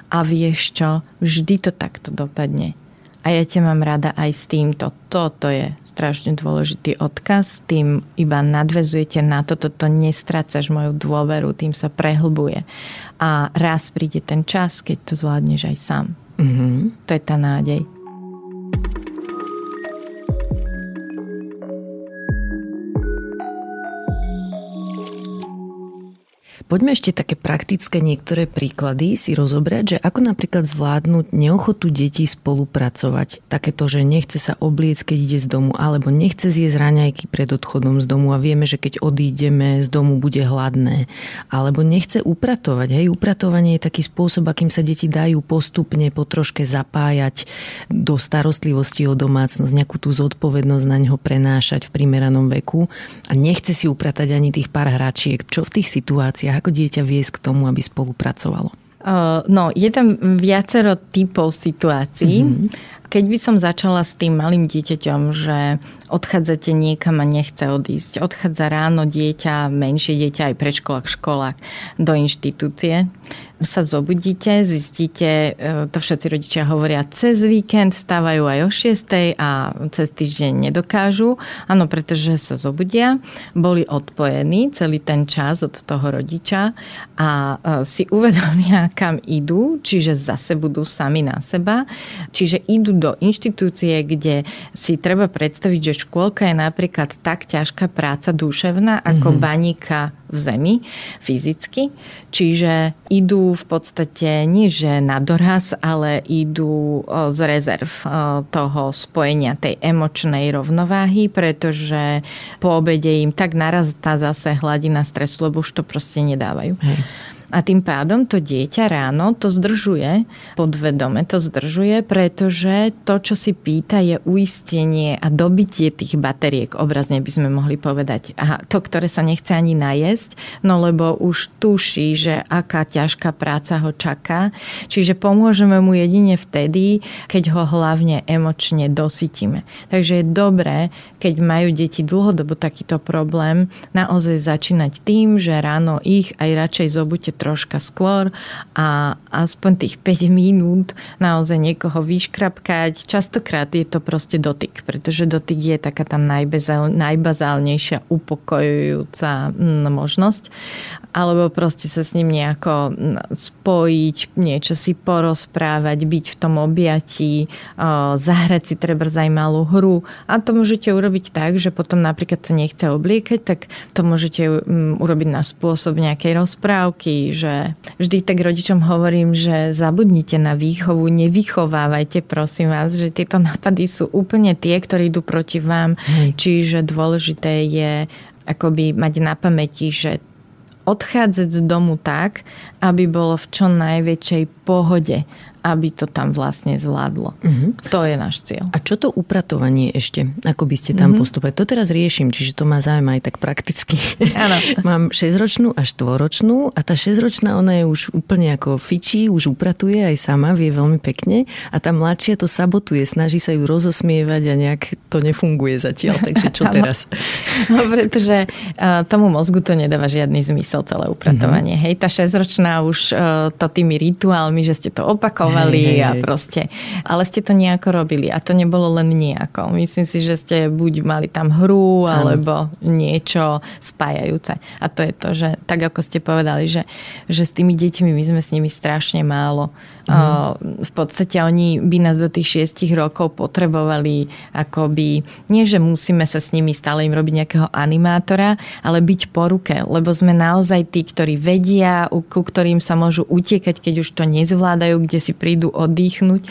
a vieš čo, vždy to takto dopadne. A ja ťa mám rada aj s týmto. Toto je strašne dôležitý odkaz, tým iba nadvezujete na to, toto nestrácaš moju dôveru, tým sa prehlbuje. A raz príde ten čas, keď to zvládneš aj sám. Mm-hmm. To je tá nádej. Poďme ešte také praktické niektoré príklady si rozobrať, že ako napríklad zvládnuť neochotu detí spolupracovať. Takéto, že nechce sa obliec, keď ide z domu, alebo nechce zjesť raňajky pred odchodom z domu a vieme, že keď odídeme z domu, bude hladné. Alebo nechce upratovať. Hej, upratovanie je taký spôsob, akým sa deti dajú postupne po troške zapájať do starostlivosti o domácnosť, nejakú tú zodpovednosť na neho prenášať v primeranom veku a nechce si upratať ani tých pár hračiek. Čo v tých situáciách ako dieťa viesť k tomu, aby spolupracovalo? No, je tam viacero typov situácií. Mm-hmm. Keď by som začala s tým malým dieťaťom, že odchádzate niekam a nechce odísť, odchádza ráno dieťa, menšie dieťa aj predškolák, školák do inštitúcie, sa zobudíte, zistíte, e, to všetci rodičia hovoria, cez víkend vstávajú aj o 6 a cez týždeň nedokážu. Áno, pretože sa zobudia, boli odpojení celý ten čas od toho rodiča a e, si uvedomia, kam idú, čiže zase budú sami na seba. Čiže idú do inštitúcie, kde si treba predstaviť, že škôlka je napríklad tak ťažká práca duševná ako mm-hmm. baníka v zemi fyzicky. Čiže idú v podstate nie že na doraz, ale idú z rezerv toho spojenia tej emočnej rovnováhy, pretože po obede im tak naraztá zase hladina stresu, lebo už to proste nedávajú. Hej. A tým pádom to dieťa ráno to zdržuje, podvedome to zdržuje, pretože to, čo si pýta, je uistenie a dobitie tých bateriek, obrazne by sme mohli povedať. A to, ktoré sa nechce ani najesť, no lebo už tuší, že aká ťažká práca ho čaká. Čiže pomôžeme mu jedine vtedy, keď ho hlavne emočne dosytíme. Takže je dobré, keď majú deti dlhodobo takýto problém, naozaj začínať tým, že ráno ich aj radšej zobudte troška skôr a aspoň tých 5 minút naozaj niekoho vyškrapkať. Častokrát je to proste dotyk, pretože dotyk je taká tá najbazálnejšia upokojujúca mm, možnosť alebo proste sa s ním nejako spojiť, niečo si porozprávať, byť v tom objatí, zahrať si treba malú hru a to môžete urobiť tak, že potom napríklad sa nechce obliekať, tak to môžete urobiť na spôsob nejakej rozprávky, že vždy tak rodičom hovorím, že zabudnite na výchovu, nevychovávajte prosím vás, že tieto nápady sú úplne tie, ktorí idú proti vám, Hej. čiže dôležité je akoby mať na pamäti, že odchádzať z domu tak, aby bolo v čo najväčšej pohode aby to tam vlastne zvládlo. Uh-huh. To je náš cieľ. A čo to upratovanie ešte? Ako by ste tam uh-huh. postupovali? To teraz riešim, čiže to má zájem aj tak prakticky. Áno. Mám 6-ročnú a 4-ročnú a tá 6-ročná ona je už úplne ako fičí, už upratuje aj sama, vie veľmi pekne a tá mladšia to sabotuje, snaží sa ju rozosmievať a nejak to nefunguje zatiaľ. Takže čo teraz? no, pretože uh, tomu mozgu to nedáva žiadny zmysel celé upratovanie. Uh-huh. Hej, tá 6-ročná už uh, to tými rituálmi, že ste to opakovali, trénovali hej, hej, a proste. Ale ste to nejako robili a to nebolo len nejako. Myslím si, že ste buď mali tam hru alebo niečo spájajúce. A to je to, že tak ako ste povedali, že, že s tými deťmi my sme s nimi strašne málo Mm. V podstate oni by nás do tých šiestich rokov potrebovali akoby, nie že musíme sa s nimi stále im robiť nejakého animátora, ale byť po ruke, lebo sme naozaj tí, ktorí vedia, ku ktorým sa môžu utiekať, keď už to nezvládajú, kde si prídu oddychnúť.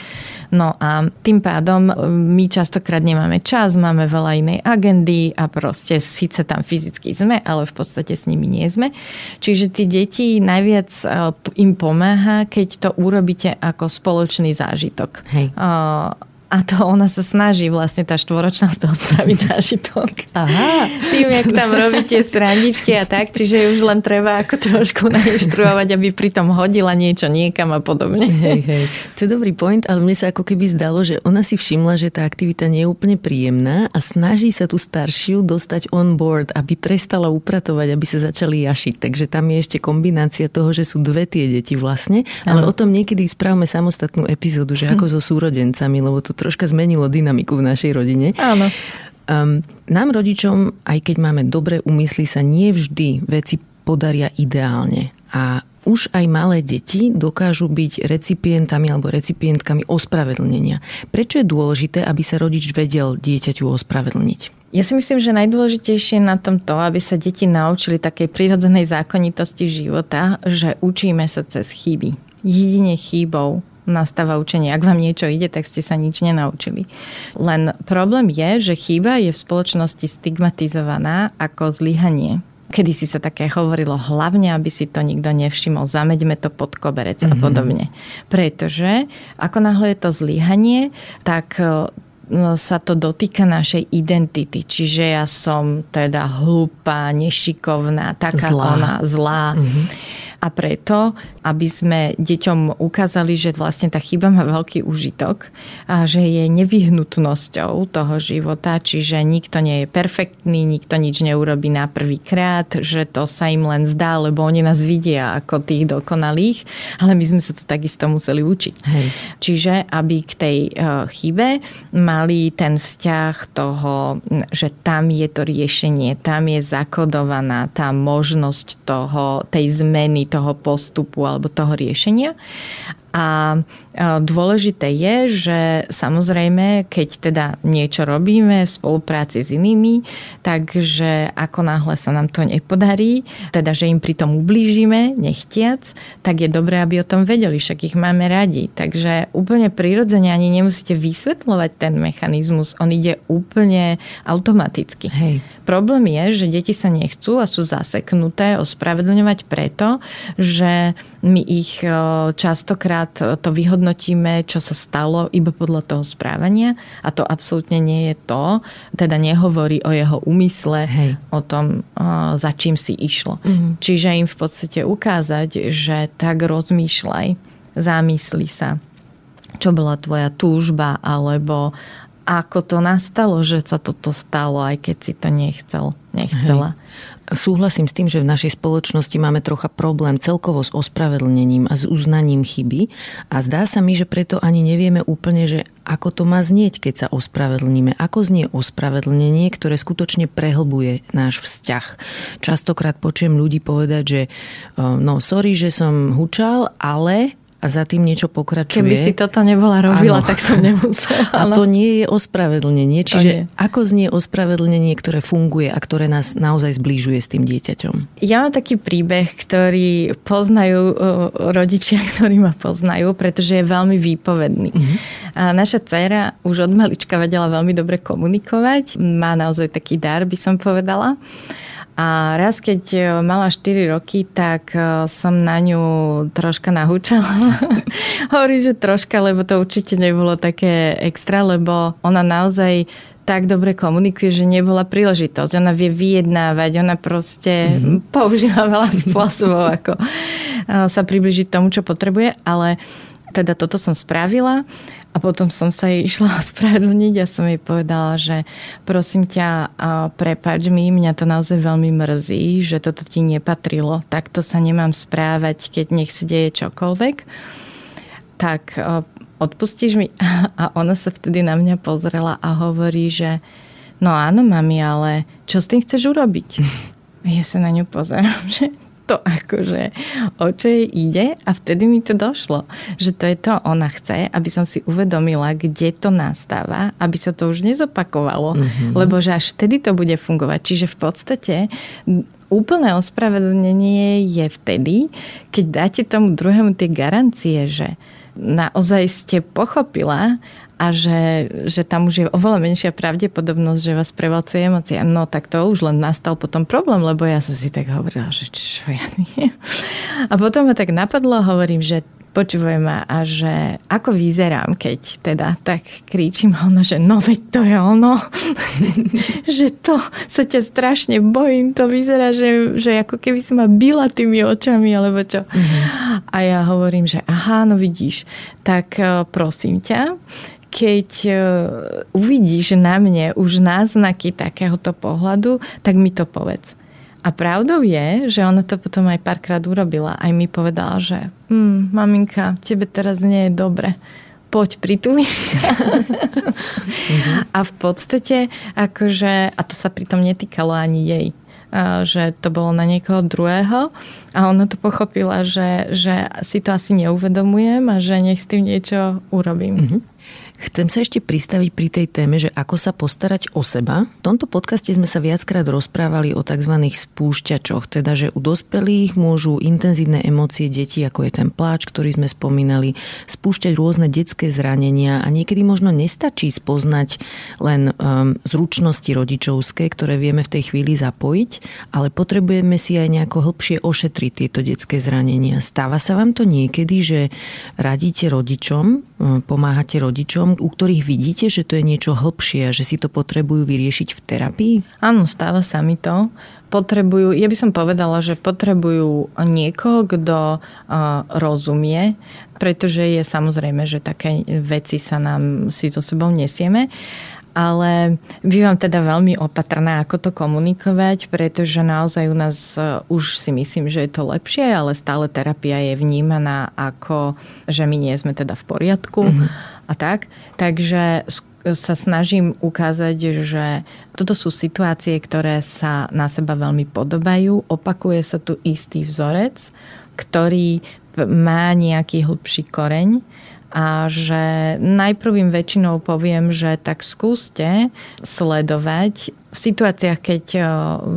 No a tým pádom my častokrát nemáme čas, máme veľa inej agendy a proste síce tam fyzicky sme, ale v podstate s nimi nie sme. Čiže tí deti najviac e, im pomáha, keď to urobíte ako spoločný zážitok. Hej. A to ona sa snaží vlastne tá štvoročná z toho spraviť zážitok. Aha. Tým, jak tam robíte straničky a tak, čiže už len treba ako trošku nainštruovať, aby pri tom hodila niečo niekam a podobne. Hej, hej. To je dobrý point, ale mne sa ako keby zdalo, že ona si všimla, že tá aktivita nie je úplne príjemná a snaží sa tú staršiu dostať on board, aby prestala upratovať, aby sa začali jašiť. Takže tam je ešte kombinácia toho, že sú dve tie deti vlastne, ale o tom niekedy spravme samostatnú epizódu, že ako so súrodencami, lebo to troška zmenilo dynamiku v našej rodine. Áno. Um, nám rodičom, aj keď máme dobré úmysly, sa nie vždy veci podaria ideálne. A už aj malé deti dokážu byť recipientami alebo recipientkami ospravedlnenia. Prečo je dôležité, aby sa rodič vedel dieťaťu ospravedlniť? Ja si myslím, že najdôležitejšie na tom to, aby sa deti naučili takej prírodzenej zákonitosti života, že učíme sa cez chyby. Jedine chýbou nastáva učenie. Ak vám niečo ide, tak ste sa nič nenaučili. Len problém je, že chyba je v spoločnosti stigmatizovaná ako zlyhanie. Kedy si sa také hovorilo, hlavne, aby si to nikto nevšimol, zameďme to pod koberec mm-hmm. a mhm. podobne. Pretože ako náhle je to zlyhanie, tak e, sa to dotýka našej identity. Čiže ja som teda hlúpa, nešikovná, taká zlá. ona, zlá. Mm-hmm. A preto aby sme deťom ukázali, že vlastne tá chyba má veľký užitok a že je nevyhnutnosťou toho života, čiže nikto nie je perfektný, nikto nič neurobí na prvý krát, že to sa im len zdá, lebo oni nás vidia ako tých dokonalých, ale my sme sa to takisto museli učiť. Hej. Čiže aby k tej e, chybe mali ten vzťah toho, že tam je to riešenie, tam je zakodovaná tá možnosť toho, tej zmeny, toho postupu alebo toho riešenia. A dôležité je, že samozrejme, keď teda niečo robíme v spolupráci s inými, takže ako náhle sa nám to nepodarí, teda že im pri tom ublížime, nechtiac, tak je dobré, aby o tom vedeli, však ich máme radi. Takže úplne prirodzene ani nemusíte vysvetľovať ten mechanizmus, on ide úplne automaticky. Hej. Problém je, že deti sa nechcú a sú zaseknuté ospravedlňovať preto, že my ich častokrát to vyhodnotíme, čo sa stalo iba podľa toho správania a to absolútne nie je to, teda nehovorí o jeho úmysle, Hej. o tom, za čím si išlo. Mm-hmm. Čiže im v podstate ukázať, že tak rozmýšľaj, zamysli sa, čo bola tvoja túžba, alebo ako to nastalo, že sa toto stalo, aj keď si to nechcel, nechcela. Hej. Súhlasím s tým, že v našej spoločnosti máme trocha problém celkovo s ospravedlnením a s uznaním chyby a zdá sa mi, že preto ani nevieme úplne, že ako to má znieť, keď sa ospravedlníme. Ako znie ospravedlnenie, ktoré skutočne prehlbuje náš vzťah. Častokrát počujem ľudí povedať, že no sorry, že som hučal, ale a za tým niečo pokračuje. Keby si toto nebola robila, ano. tak som nemusela. A to nie je ospravedlnenie. Čiže ako znie ospravedlnenie, ktoré funguje a ktoré nás naozaj zbližuje s tým dieťaťom? Ja mám taký príbeh, ktorý poznajú rodičia, ktorí ma poznajú, pretože je veľmi výpovedný. Uh-huh. A naša dcera už od malička vedela veľmi dobre komunikovať. Má naozaj taký dar, by som povedala. A raz, keď e, mala 4 roky, tak e, som na ňu troška nahúčala. Hovorí, že troška, lebo to určite nebolo také extra, lebo ona naozaj tak dobre komunikuje, že nebola príležitosť. Ona vie vyjednávať, ona proste mm-hmm. používa veľa spôsobov, ako e, sa približiť tomu, čo potrebuje, ale teda toto som spravila a potom som sa jej išla ospravedlniť a som jej povedala, že prosím ťa, prepač mi, mňa to naozaj veľmi mrzí, že toto ti nepatrilo. Takto sa nemám správať, keď nech si deje čokoľvek. Tak odpustíš mi? A ona sa vtedy na mňa pozrela a hovorí, že no áno, mami, ale čo s tým chceš urobiť? Ja sa na ňu pozerám, že to akože o čo jej ide a vtedy mi to došlo, že to je to, ona chce, aby som si uvedomila, kde to nastáva, aby sa to už nezopakovalo, mm-hmm. lebo že až vtedy to bude fungovať. Čiže v podstate úplné ospravedlnenie je vtedy, keď dáte tomu druhému tie garancie, že naozaj ste pochopila a že, že tam už je oveľa menšia pravdepodobnosť, že vás prevalcuje emócia. No tak to už len nastal potom problém, lebo ja som si tak hovorila, že čo ja nie. A potom ma tak napadlo, hovorím, že počúvaj ma a že ako vyzerám, keď teda tak kričím ono, že no veď to je ono, že to sa ťa strašne bojím, to vyzerá, že, že ako keby si ma byla tými očami, alebo čo. Mm-hmm. A ja hovorím, že aha, no vidíš, tak e, prosím ťa, keď e, uvidíš na mne už náznaky takéhoto pohľadu, tak mi to povedz. A pravdou je, že ona to potom aj párkrát urobila. Aj mi povedala, že hm, maminka, tebe teraz nie je dobre poď pritulím ťa. a v podstate, akože, a to sa pritom netýkalo ani jej, že to bolo na niekoho druhého a ona to pochopila, že, že si to asi neuvedomujem a že nech s tým niečo urobím. Mm-hmm. Chcem sa ešte pristaviť pri tej téme, že ako sa postarať o seba. V tomto podcaste sme sa viackrát rozprávali o tzv. spúšťačoch, teda že u dospelých môžu intenzívne emócie detí, ako je ten pláč, ktorý sme spomínali, spúšťať rôzne detské zranenia a niekedy možno nestačí spoznať len um, zručnosti rodičovské, ktoré vieme v tej chvíli zapojiť, ale potrebujeme si aj nejako hlbšie ošetriť tieto detské zranenia. Stáva sa vám to niekedy, že radíte rodičom, um, pomáhate rodičom, ľuďom, u ktorých vidíte, že to je niečo hlbšie a že si to potrebujú vyriešiť v terapii? Áno, stáva sa mi to. Potrebujú, ja by som povedala, že potrebujú niekoho, kto rozumie, pretože je samozrejme, že také veci sa nám si so sebou nesieme ale bývam teda veľmi opatrná, ako to komunikovať, pretože naozaj u nás uh, už si myslím, že je to lepšie, ale stále terapia je vnímaná ako, že my nie sme teda v poriadku. Mm-hmm a tak. Takže sa snažím ukázať, že toto sú situácie, ktoré sa na seba veľmi podobajú. Opakuje sa tu istý vzorec, ktorý má nejaký hlbší koreň a že najprv im väčšinou poviem, že tak skúste sledovať v situáciách, keď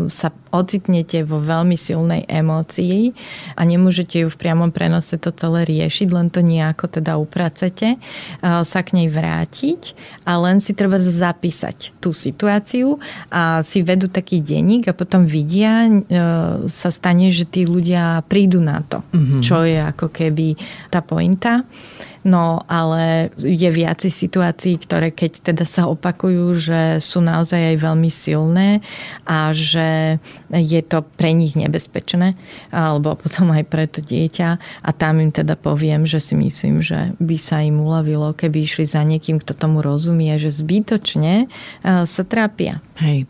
sa ocitnete vo veľmi silnej emócii a nemôžete ju v priamom prenose to celé riešiť, len to nejako teda upracete, sa k nej vrátiť a len si treba zapísať tú situáciu a si vedú taký denník a potom vidia, sa stane, že tí ľudia prídu na to, mm-hmm. čo je ako keby tá pointa. No ale je viacej situácií, ktoré keď teda sa opakujú, že sú naozaj aj veľmi silné a že je to pre nich nebezpečné alebo potom aj pre to dieťa a tam im teda poviem, že si myslím, že by sa im uľavilo, keby išli za niekým, kto tomu rozumie, že zbytočne eh, sa trápia. Hej.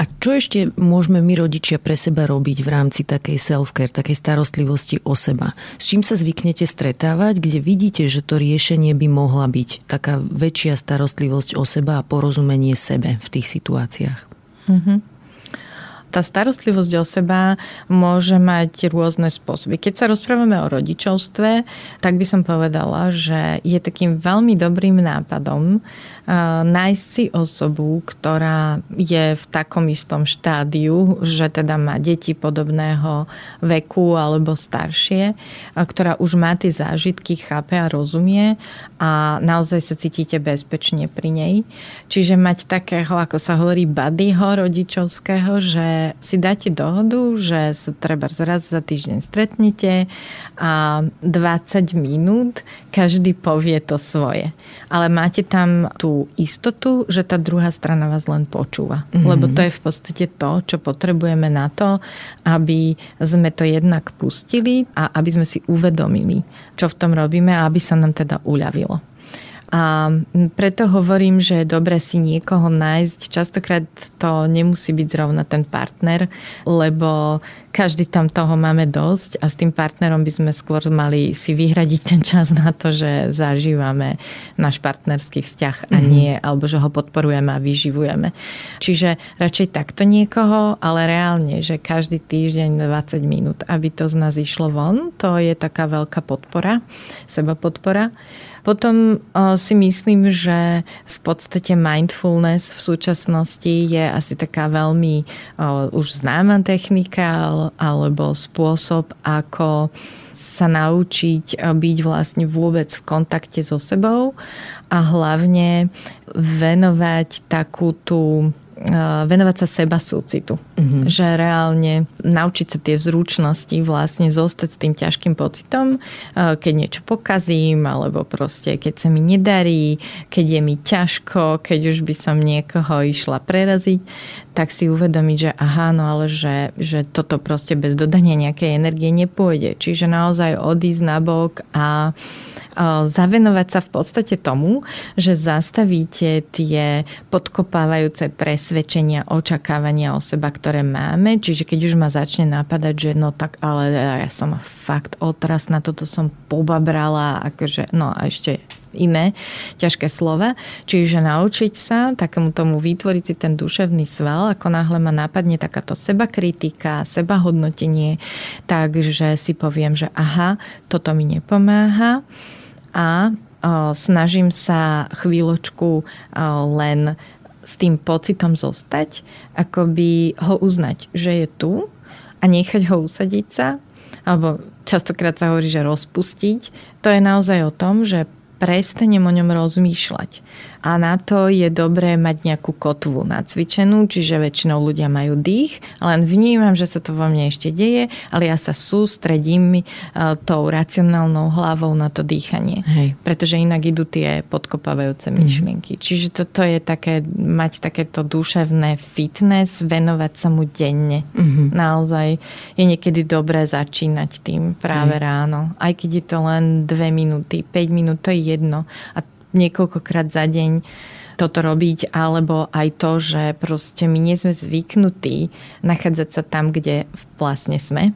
A čo ešte môžeme my rodičia pre seba robiť v rámci takej self-care, takej starostlivosti o seba? S čím sa zvyknete stretávať, kde vidíte, že to riešenie by mohla byť taká väčšia starostlivosť o seba a porozumenie sebe v tých situáciách? Mm-hmm tá starostlivosť o seba môže mať rôzne spôsoby. Keď sa rozprávame o rodičovstve, tak by som povedala, že je takým veľmi dobrým nápadom nájsť si osobu, ktorá je v takom istom štádiu, že teda má deti podobného veku alebo staršie, ktorá už má tie zážitky, chápe a rozumie a naozaj sa cítite bezpečne pri nej. Čiže mať takého, ako sa hovorí, buddyho rodičovského, že si dáte dohodu, že sa treba raz za týždeň stretnete a 20 minút každý povie to svoje. Ale máte tam tú istotu, že tá druhá strana vás len počúva. Mm-hmm. Lebo to je v podstate to, čo potrebujeme na to, aby sme to jednak pustili a aby sme si uvedomili, čo v tom robíme a aby sa nám teda uľavilo. A preto hovorím, že je dobre si niekoho nájsť. Častokrát to nemusí byť zrovna ten partner, lebo každý tam toho máme dosť a s tým partnerom by sme skôr mali si vyhradiť ten čas na to, že zažívame náš partnerský vzťah a mhm. nie, mm-hmm. alebo že ho podporujeme a vyživujeme. Čiže radšej takto niekoho, ale reálne, že každý týždeň 20 minút, aby to z nás išlo von, to je taká veľká podpora, seba podpora. Potom si myslím, že v podstate mindfulness v súčasnosti je asi taká veľmi už známa technika, alebo spôsob, ako sa naučiť byť vlastne vôbec v kontakte so sebou a hlavne venovať takú tú venovať sa seba súcitu. Mm-hmm. Že reálne naučiť sa tie zručnosti vlastne zostať s tým ťažkým pocitom, keď niečo pokazím, alebo proste keď sa mi nedarí, keď je mi ťažko, keď už by som niekoho išla preraziť, tak si uvedomiť, že aha, no ale že, že toto proste bez dodania nejakej energie nepôjde. Čiže naozaj odísť na bok a zavenovať sa v podstate tomu, že zastavíte tie podkopávajúce presvedčenia, očakávania o seba, ktoré máme. Čiže keď už ma začne napadať, že no tak ale ja som fakt otras, na toto som pobabrala, akože, no a ešte iné ťažké slova. Čiže naučiť sa takému tomu vytvoriť si ten duševný sval, ako náhle ma napadne takáto seba kritika, seba hodnotenie, takže si poviem, že aha, toto mi nepomáha a snažím sa chvíľočku len s tým pocitom zostať, akoby ho uznať, že je tu a nechať ho usadiť sa, alebo častokrát sa hovorí, že rozpustiť. To je naozaj o tom, že prestanem o ňom rozmýšľať a na to je dobré mať nejakú kotvu nacvičenú, čiže väčšinou ľudia majú dých, len vnímam, že sa to vo mne ešte deje, ale ja sa sústredím e, tou racionálnou hlavou na to dýchanie. Hej. Pretože inak idú tie podkopávajúce mhm. myšlienky. Mm. Čiže toto je také, mať takéto duševné fitness, venovať sa mu denne. Mm-hmm. Naozaj je niekedy dobré začínať tým práve Hej. ráno. Aj keď je to len 2 minúty, 5 minút, to je jedno. A niekoľkokrát za deň toto robiť, alebo aj to, že proste my nie sme zvyknutí nachádzať sa tam, kde vlastne sme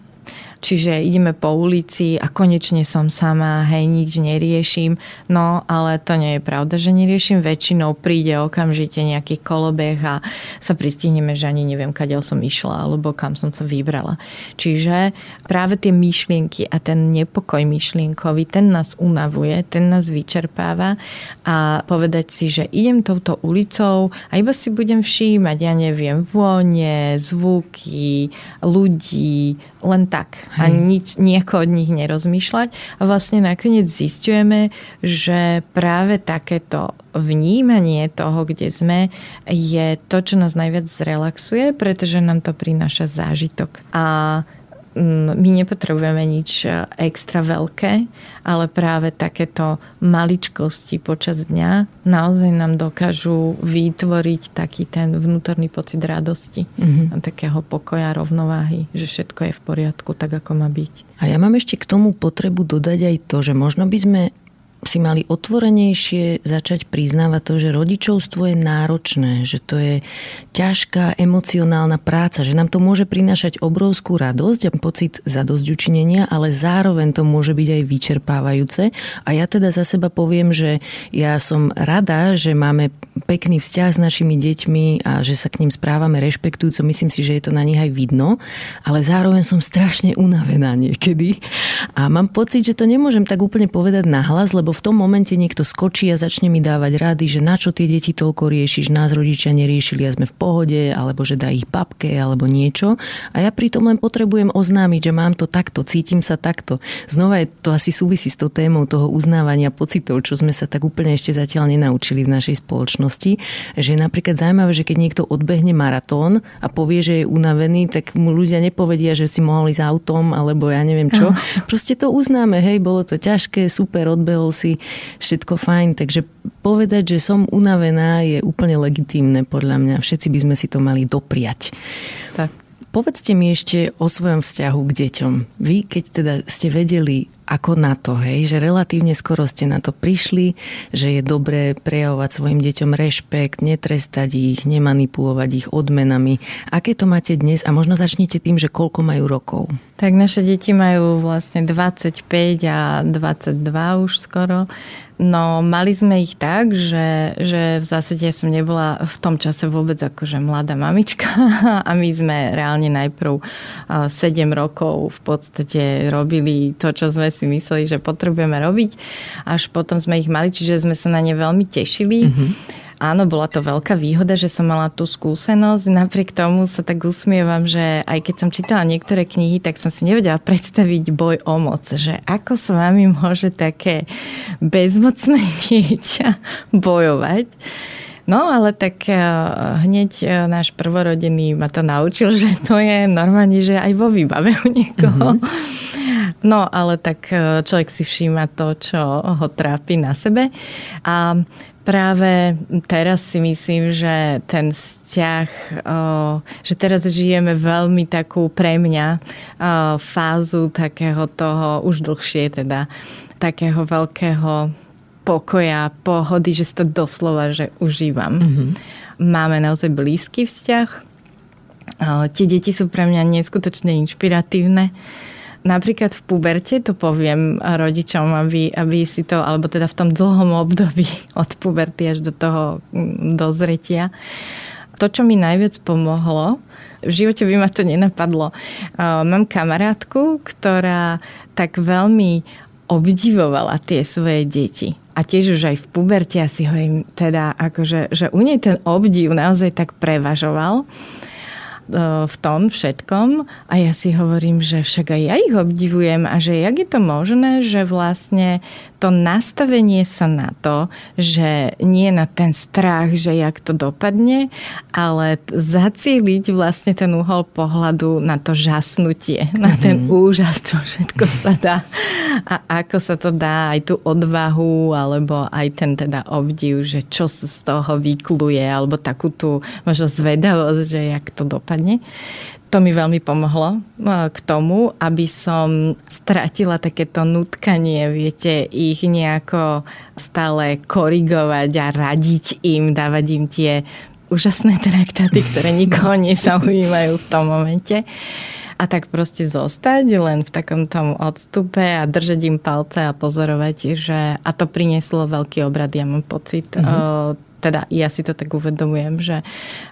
Čiže ideme po ulici a konečne som sama, hej, nič neriešim. No, ale to nie je pravda, že neriešim. Väčšinou príde okamžite nejaký kolobeh a sa pristihneme, že ani neviem, kade som išla alebo kam som sa vybrala. Čiže práve tie myšlienky a ten nepokoj myšlienkový, ten nás unavuje, ten nás vyčerpáva a povedať si, že idem touto ulicou a iba si budem všímať, ja neviem, vône, zvuky, ľudí, len tak a nič, nejako od nich nerozmýšľať. A vlastne nakoniec zistujeme, že práve takéto vnímanie toho, kde sme, je to, čo nás najviac zrelaxuje, pretože nám to prináša zážitok. A my nepotrebujeme nič e, extra veľké, ale práve takéto maličkosti počas dňa naozaj nám dokážu vytvoriť taký ten vnútorný pocit radosti mm-hmm. a takého pokoja, rovnováhy, že všetko je v poriadku tak, ako má byť. A ja mám ešte k tomu potrebu dodať aj to, že možno by sme si mali otvorenejšie začať priznávať to, že rodičovstvo je náročné, že to je ťažká emocionálna práca, že nám to môže prinášať obrovskú radosť a pocit zadosť učinenia, ale zároveň to môže byť aj vyčerpávajúce. A ja teda za seba poviem, že ja som rada, že máme pekný vzťah s našimi deťmi a že sa k ním správame rešpektujúco. Myslím si, že je to na nich aj vidno, ale zároveň som strašne unavená niekedy. A mám pocit, že to nemôžem tak úplne povedať nahlas, lebo v tom momente niekto skočí a začne mi dávať rady, že na čo tie deti toľko riešiš, nás rodičia neriešili a sme v pohode, alebo že dá ich babke alebo niečo. A ja pritom len potrebujem oznámiť, že mám to takto, cítim sa takto. Znova je to asi súvisí s tou témou toho uznávania pocitov, čo sme sa tak úplne ešte zatiaľ nenaučili v našej spoločnosti. Že je napríklad zaujímavé, že keď niekto odbehne maratón a povie, že je unavený, tak mu ľudia nepovedia, že si mohli ísť autom alebo ja neviem čo. Proste to uznáme, hej, bolo to ťažké, super, odbehol si si všetko fajn. Takže povedať, že som unavená je úplne legitímne podľa mňa. Všetci by sme si to mali dopriať. Tak. Povedzte mi ešte o svojom vzťahu k deťom. Vy, keď teda ste vedeli, ako na to, hej, že relatívne skoro ste na to prišli, že je dobré prejavovať svojim deťom rešpekt, netrestať ich, nemanipulovať ich odmenami. Aké to máte dnes? A možno začnite tým, že koľko majú rokov? Tak naše deti majú vlastne 25 a 22 už skoro. No, mali sme ich tak, že, že v zásade som nebola v tom čase vôbec akože mladá mamička a my sme reálne najprv 7 rokov v podstate robili to, čo sme si mysleli, že potrebujeme robiť. Až potom sme ich mali, čiže sme sa na ne veľmi tešili. Mm-hmm. áno, bola to veľká výhoda, že som mala tú skúsenosť. Napriek tomu sa tak usmievam, že aj keď som čítala niektoré knihy, tak som si nevedela predstaviť boj o moc. Že ako s vami môže také bezmocné dieťa bojovať. No ale tak eh, hneď eh, náš prvorodený ma to naučil, že to je normálne, že aj vo výbave u niekoho. Mm-hmm. No ale tak eh, človek si všíma to, čo ho trápi na sebe. A práve teraz si myslím, že ten vzťah, že teraz žijeme veľmi takú pre mňa fázu takého toho, už dlhšie teda, takého veľkého pokoja, pohody, že si to doslova, že užívam. Mm-hmm. Máme naozaj blízky vzťah. Tie deti sú pre mňa neskutočne inšpiratívne. Napríklad v puberte to poviem rodičom, aby, aby si to, alebo teda v tom dlhom období od puberty až do toho mm, dozretia. To, čo mi najviac pomohlo, v živote by ma to nenapadlo. Mám kamarátku, ktorá tak veľmi obdivovala tie svoje deti. A tiež už aj v puberte asi hovorím teda, akože, že u nej ten obdiv naozaj tak prevažoval v tom všetkom. A ja si hovorím, že však aj ja ich obdivujem a že jak je to možné, že vlastne to nastavenie sa na to, že nie na ten strach, že jak to dopadne, ale zacieliť vlastne ten uhol pohľadu na to žasnutie, na ten mm-hmm. úžas, čo všetko sa dá. A ako sa to dá, aj tú odvahu, alebo aj ten teda obdiv, že čo z toho vykluje, alebo takú tú možno zvedavosť, že jak to dopadne to mi veľmi pomohlo e, k tomu, aby som stratila takéto nutkanie, viete, ich nejako stále korigovať a radiť im, dávať im tie úžasné traktáty, ktoré nikoho nezaujímajú v tom momente. A tak proste zostať len v takom tom odstupe a držať im palce a pozorovať, že a to prinieslo veľký obrad, ja mám pocit. Mm-hmm teda ja si to tak uvedomujem, že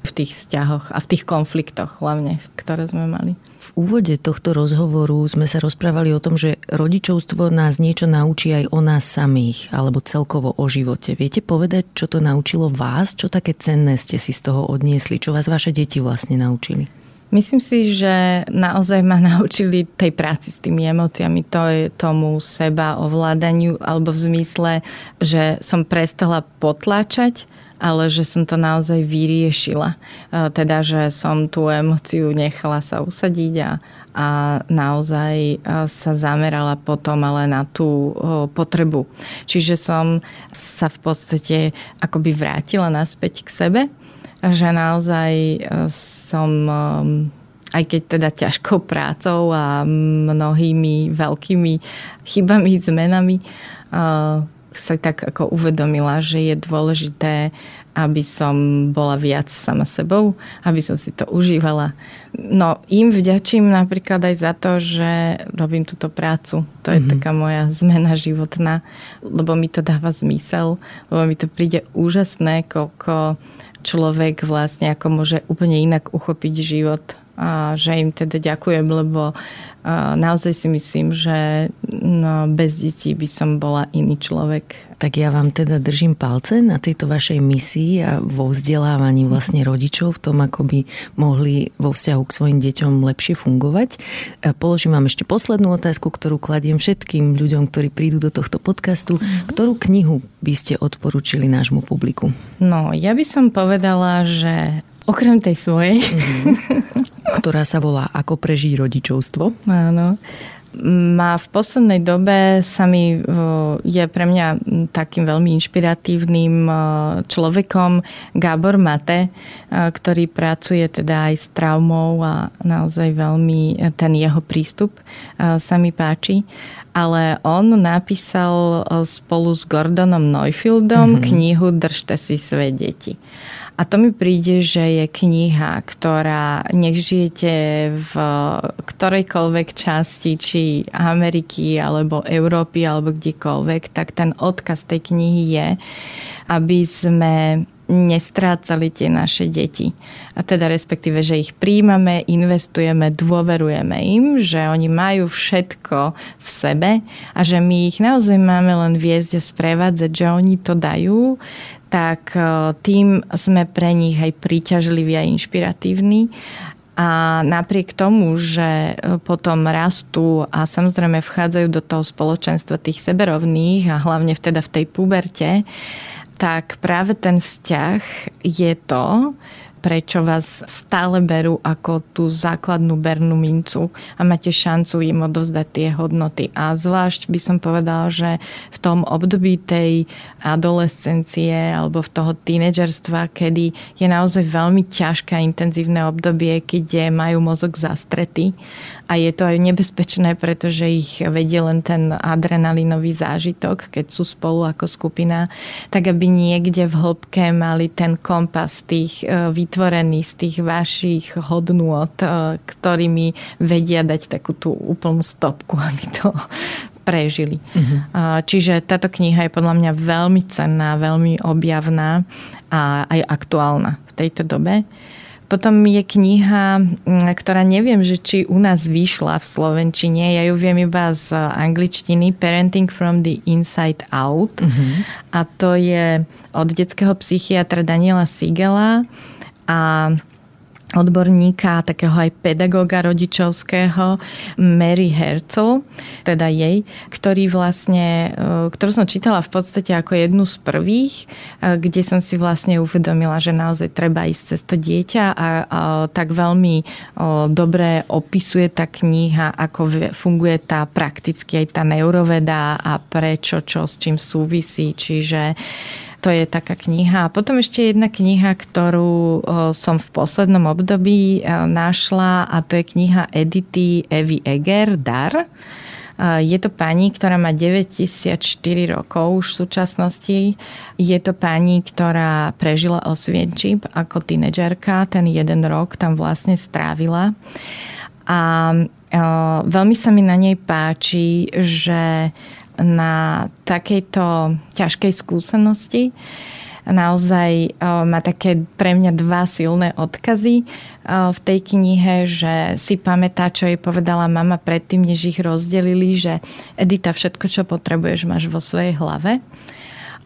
v tých vzťahoch a v tých konfliktoch hlavne, ktoré sme mali. V úvode tohto rozhovoru sme sa rozprávali o tom, že rodičovstvo nás niečo naučí aj o nás samých, alebo celkovo o živote. Viete povedať, čo to naučilo vás? Čo také cenné ste si z toho odniesli? Čo vás vaše deti vlastne naučili? Myslím si, že naozaj ma naučili tej práci s tými emóciami, to je tomu seba ovládaniu, alebo v zmysle, že som prestala potláčať ale že som to naozaj vyriešila. E, teda, že som tú emociu nechala sa usadiť a, a naozaj e, sa zamerala potom ale na tú e, potrebu. Čiže som sa v podstate akoby vrátila naspäť k sebe, že naozaj som aj keď teda ťažkou prácou a mnohými veľkými chybami, zmenami, sa tak ako uvedomila, že je dôležité, aby som bola viac sama sebou, aby som si to užívala. No im vďačím napríklad aj za to, že robím túto prácu. To je mm-hmm. taká moja zmena životná, lebo mi to dáva zmysel, lebo mi to príde úžasné, koľko človek vlastne ako môže úplne inak uchopiť život a že im teda ďakujem, lebo naozaj si myslím, že no, bez detí by som bola iný človek. Tak ja vám teda držím palce na tejto vašej misii a vo vzdelávaní vlastne rodičov v tom, ako by mohli vo vzťahu k svojim deťom lepšie fungovať. Položím vám ešte poslednú otázku, ktorú kladiem všetkým ľuďom, ktorí prídu do tohto podcastu. Mm-hmm. Ktorú knihu by ste odporúčili nášmu publiku? No, ja by som povedala, že okrem tej svojej, mm-hmm ktorá sa volá Ako prežiť rodičovstvo. Áno. Má v poslednej dobe sa mi, je pre mňa takým veľmi inšpiratívnym človekom Gábor Mate, ktorý pracuje teda aj s traumou a naozaj veľmi ten jeho prístup sa mi páči ale on napísal spolu s Gordonom Neufieldom mm-hmm. knihu Držte si svoje deti. A to mi príde, že je kniha, ktorá, nech žijete v ktorejkoľvek časti, či Ameriky, alebo Európy, alebo kdekoľvek, tak ten odkaz tej knihy je, aby sme nestrácali tie naše deti. A teda respektíve, že ich príjmame, investujeme, dôverujeme im, že oni majú všetko v sebe a že my ich naozaj máme len viesť a sprevádzať, že oni to dajú tak tým sme pre nich aj príťažliví a inšpiratívni. A napriek tomu, že potom rastú a samozrejme vchádzajú do toho spoločenstva tých seberovných a hlavne vteda v tej puberte, tak práve ten vzťah je to, prečo vás stále berú ako tú základnú bernú mincu a máte šancu im odovzdať tie hodnoty. A zvlášť by som povedala, že v tom období tej adolescencie alebo v toho tínedžerstva, kedy je naozaj veľmi ťažké a intenzívne obdobie, keď majú mozog zastretý a je to aj nebezpečné, pretože ich vedie len ten adrenalinový zážitok, keď sú spolu ako skupina, tak aby niekde v hĺbke mali ten kompas tých e, vytvorený z tých vašich hodnôt, e, ktorými vedia dať takú tú úplnú stopku, aby to prežili. Uh-huh. Čiže táto kniha je podľa mňa veľmi cenná, veľmi objavná a aj aktuálna v tejto dobe. Potom je kniha, mm, ktorá neviem, že či u nás vyšla v Slovenčine. Ja ju viem iba z angličtiny Parenting from the Inside Out. Uh-huh. A to je od detského psychiatra Daniela Sigela. A odborníka, takého aj pedagóga rodičovského, Mary Herzl, teda jej, ktorý vlastne, e, ktorú som čítala v podstate ako jednu z prvých, e, kde som si vlastne uvedomila, že naozaj treba ísť cez to dieťa a, a tak veľmi o, dobre opisuje tá kniha, ako funguje tá prakticky aj tá neuroveda a prečo, čo s čím súvisí. Čiže to je taká kniha. A potom ešte jedna kniha, ktorú som v poslednom období našla a to je kniha Edity Evy Eger, Dar. Je to pani, ktorá má 94 rokov už v súčasnosti. Je to pani, ktorá prežila Osvienčip ako tínedžerka. Ten jeden rok tam vlastne strávila. A veľmi sa mi na nej páči, že na takejto ťažkej skúsenosti naozaj má také pre mňa dva silné odkazy v tej knihe, že si pamätá, čo jej povedala mama predtým, než ich rozdelili, že Edita, všetko, čo potrebuješ, máš vo svojej hlave.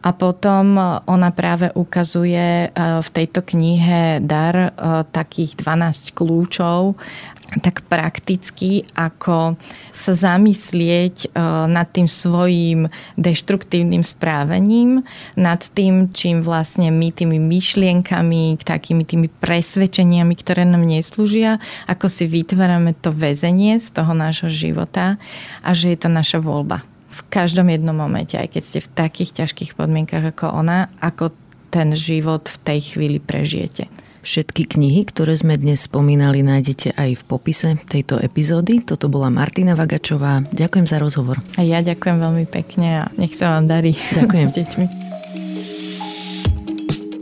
A potom ona práve ukazuje v tejto knihe dar takých 12 kľúčov, tak prakticky, ako sa zamyslieť e, nad tým svojím deštruktívnym správením, nad tým, čím vlastne my tými myšlienkami, takými tými presvedčeniami, ktoré nám neslúžia, ako si vytvárame to väzenie z toho nášho života a že je to naša voľba. V každom jednom momente, aj keď ste v takých ťažkých podmienkach ako ona, ako ten život v tej chvíli prežijete. Všetky knihy, ktoré sme dnes spomínali, nájdete aj v popise tejto epizódy. Toto bola Martina Vagačová. Ďakujem za rozhovor. A ja ďakujem veľmi pekne a nech sa vám darí ďakujem. s deťmi.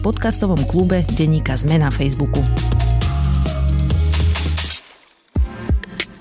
v podcastovom klube Deníka Zme na Facebooku.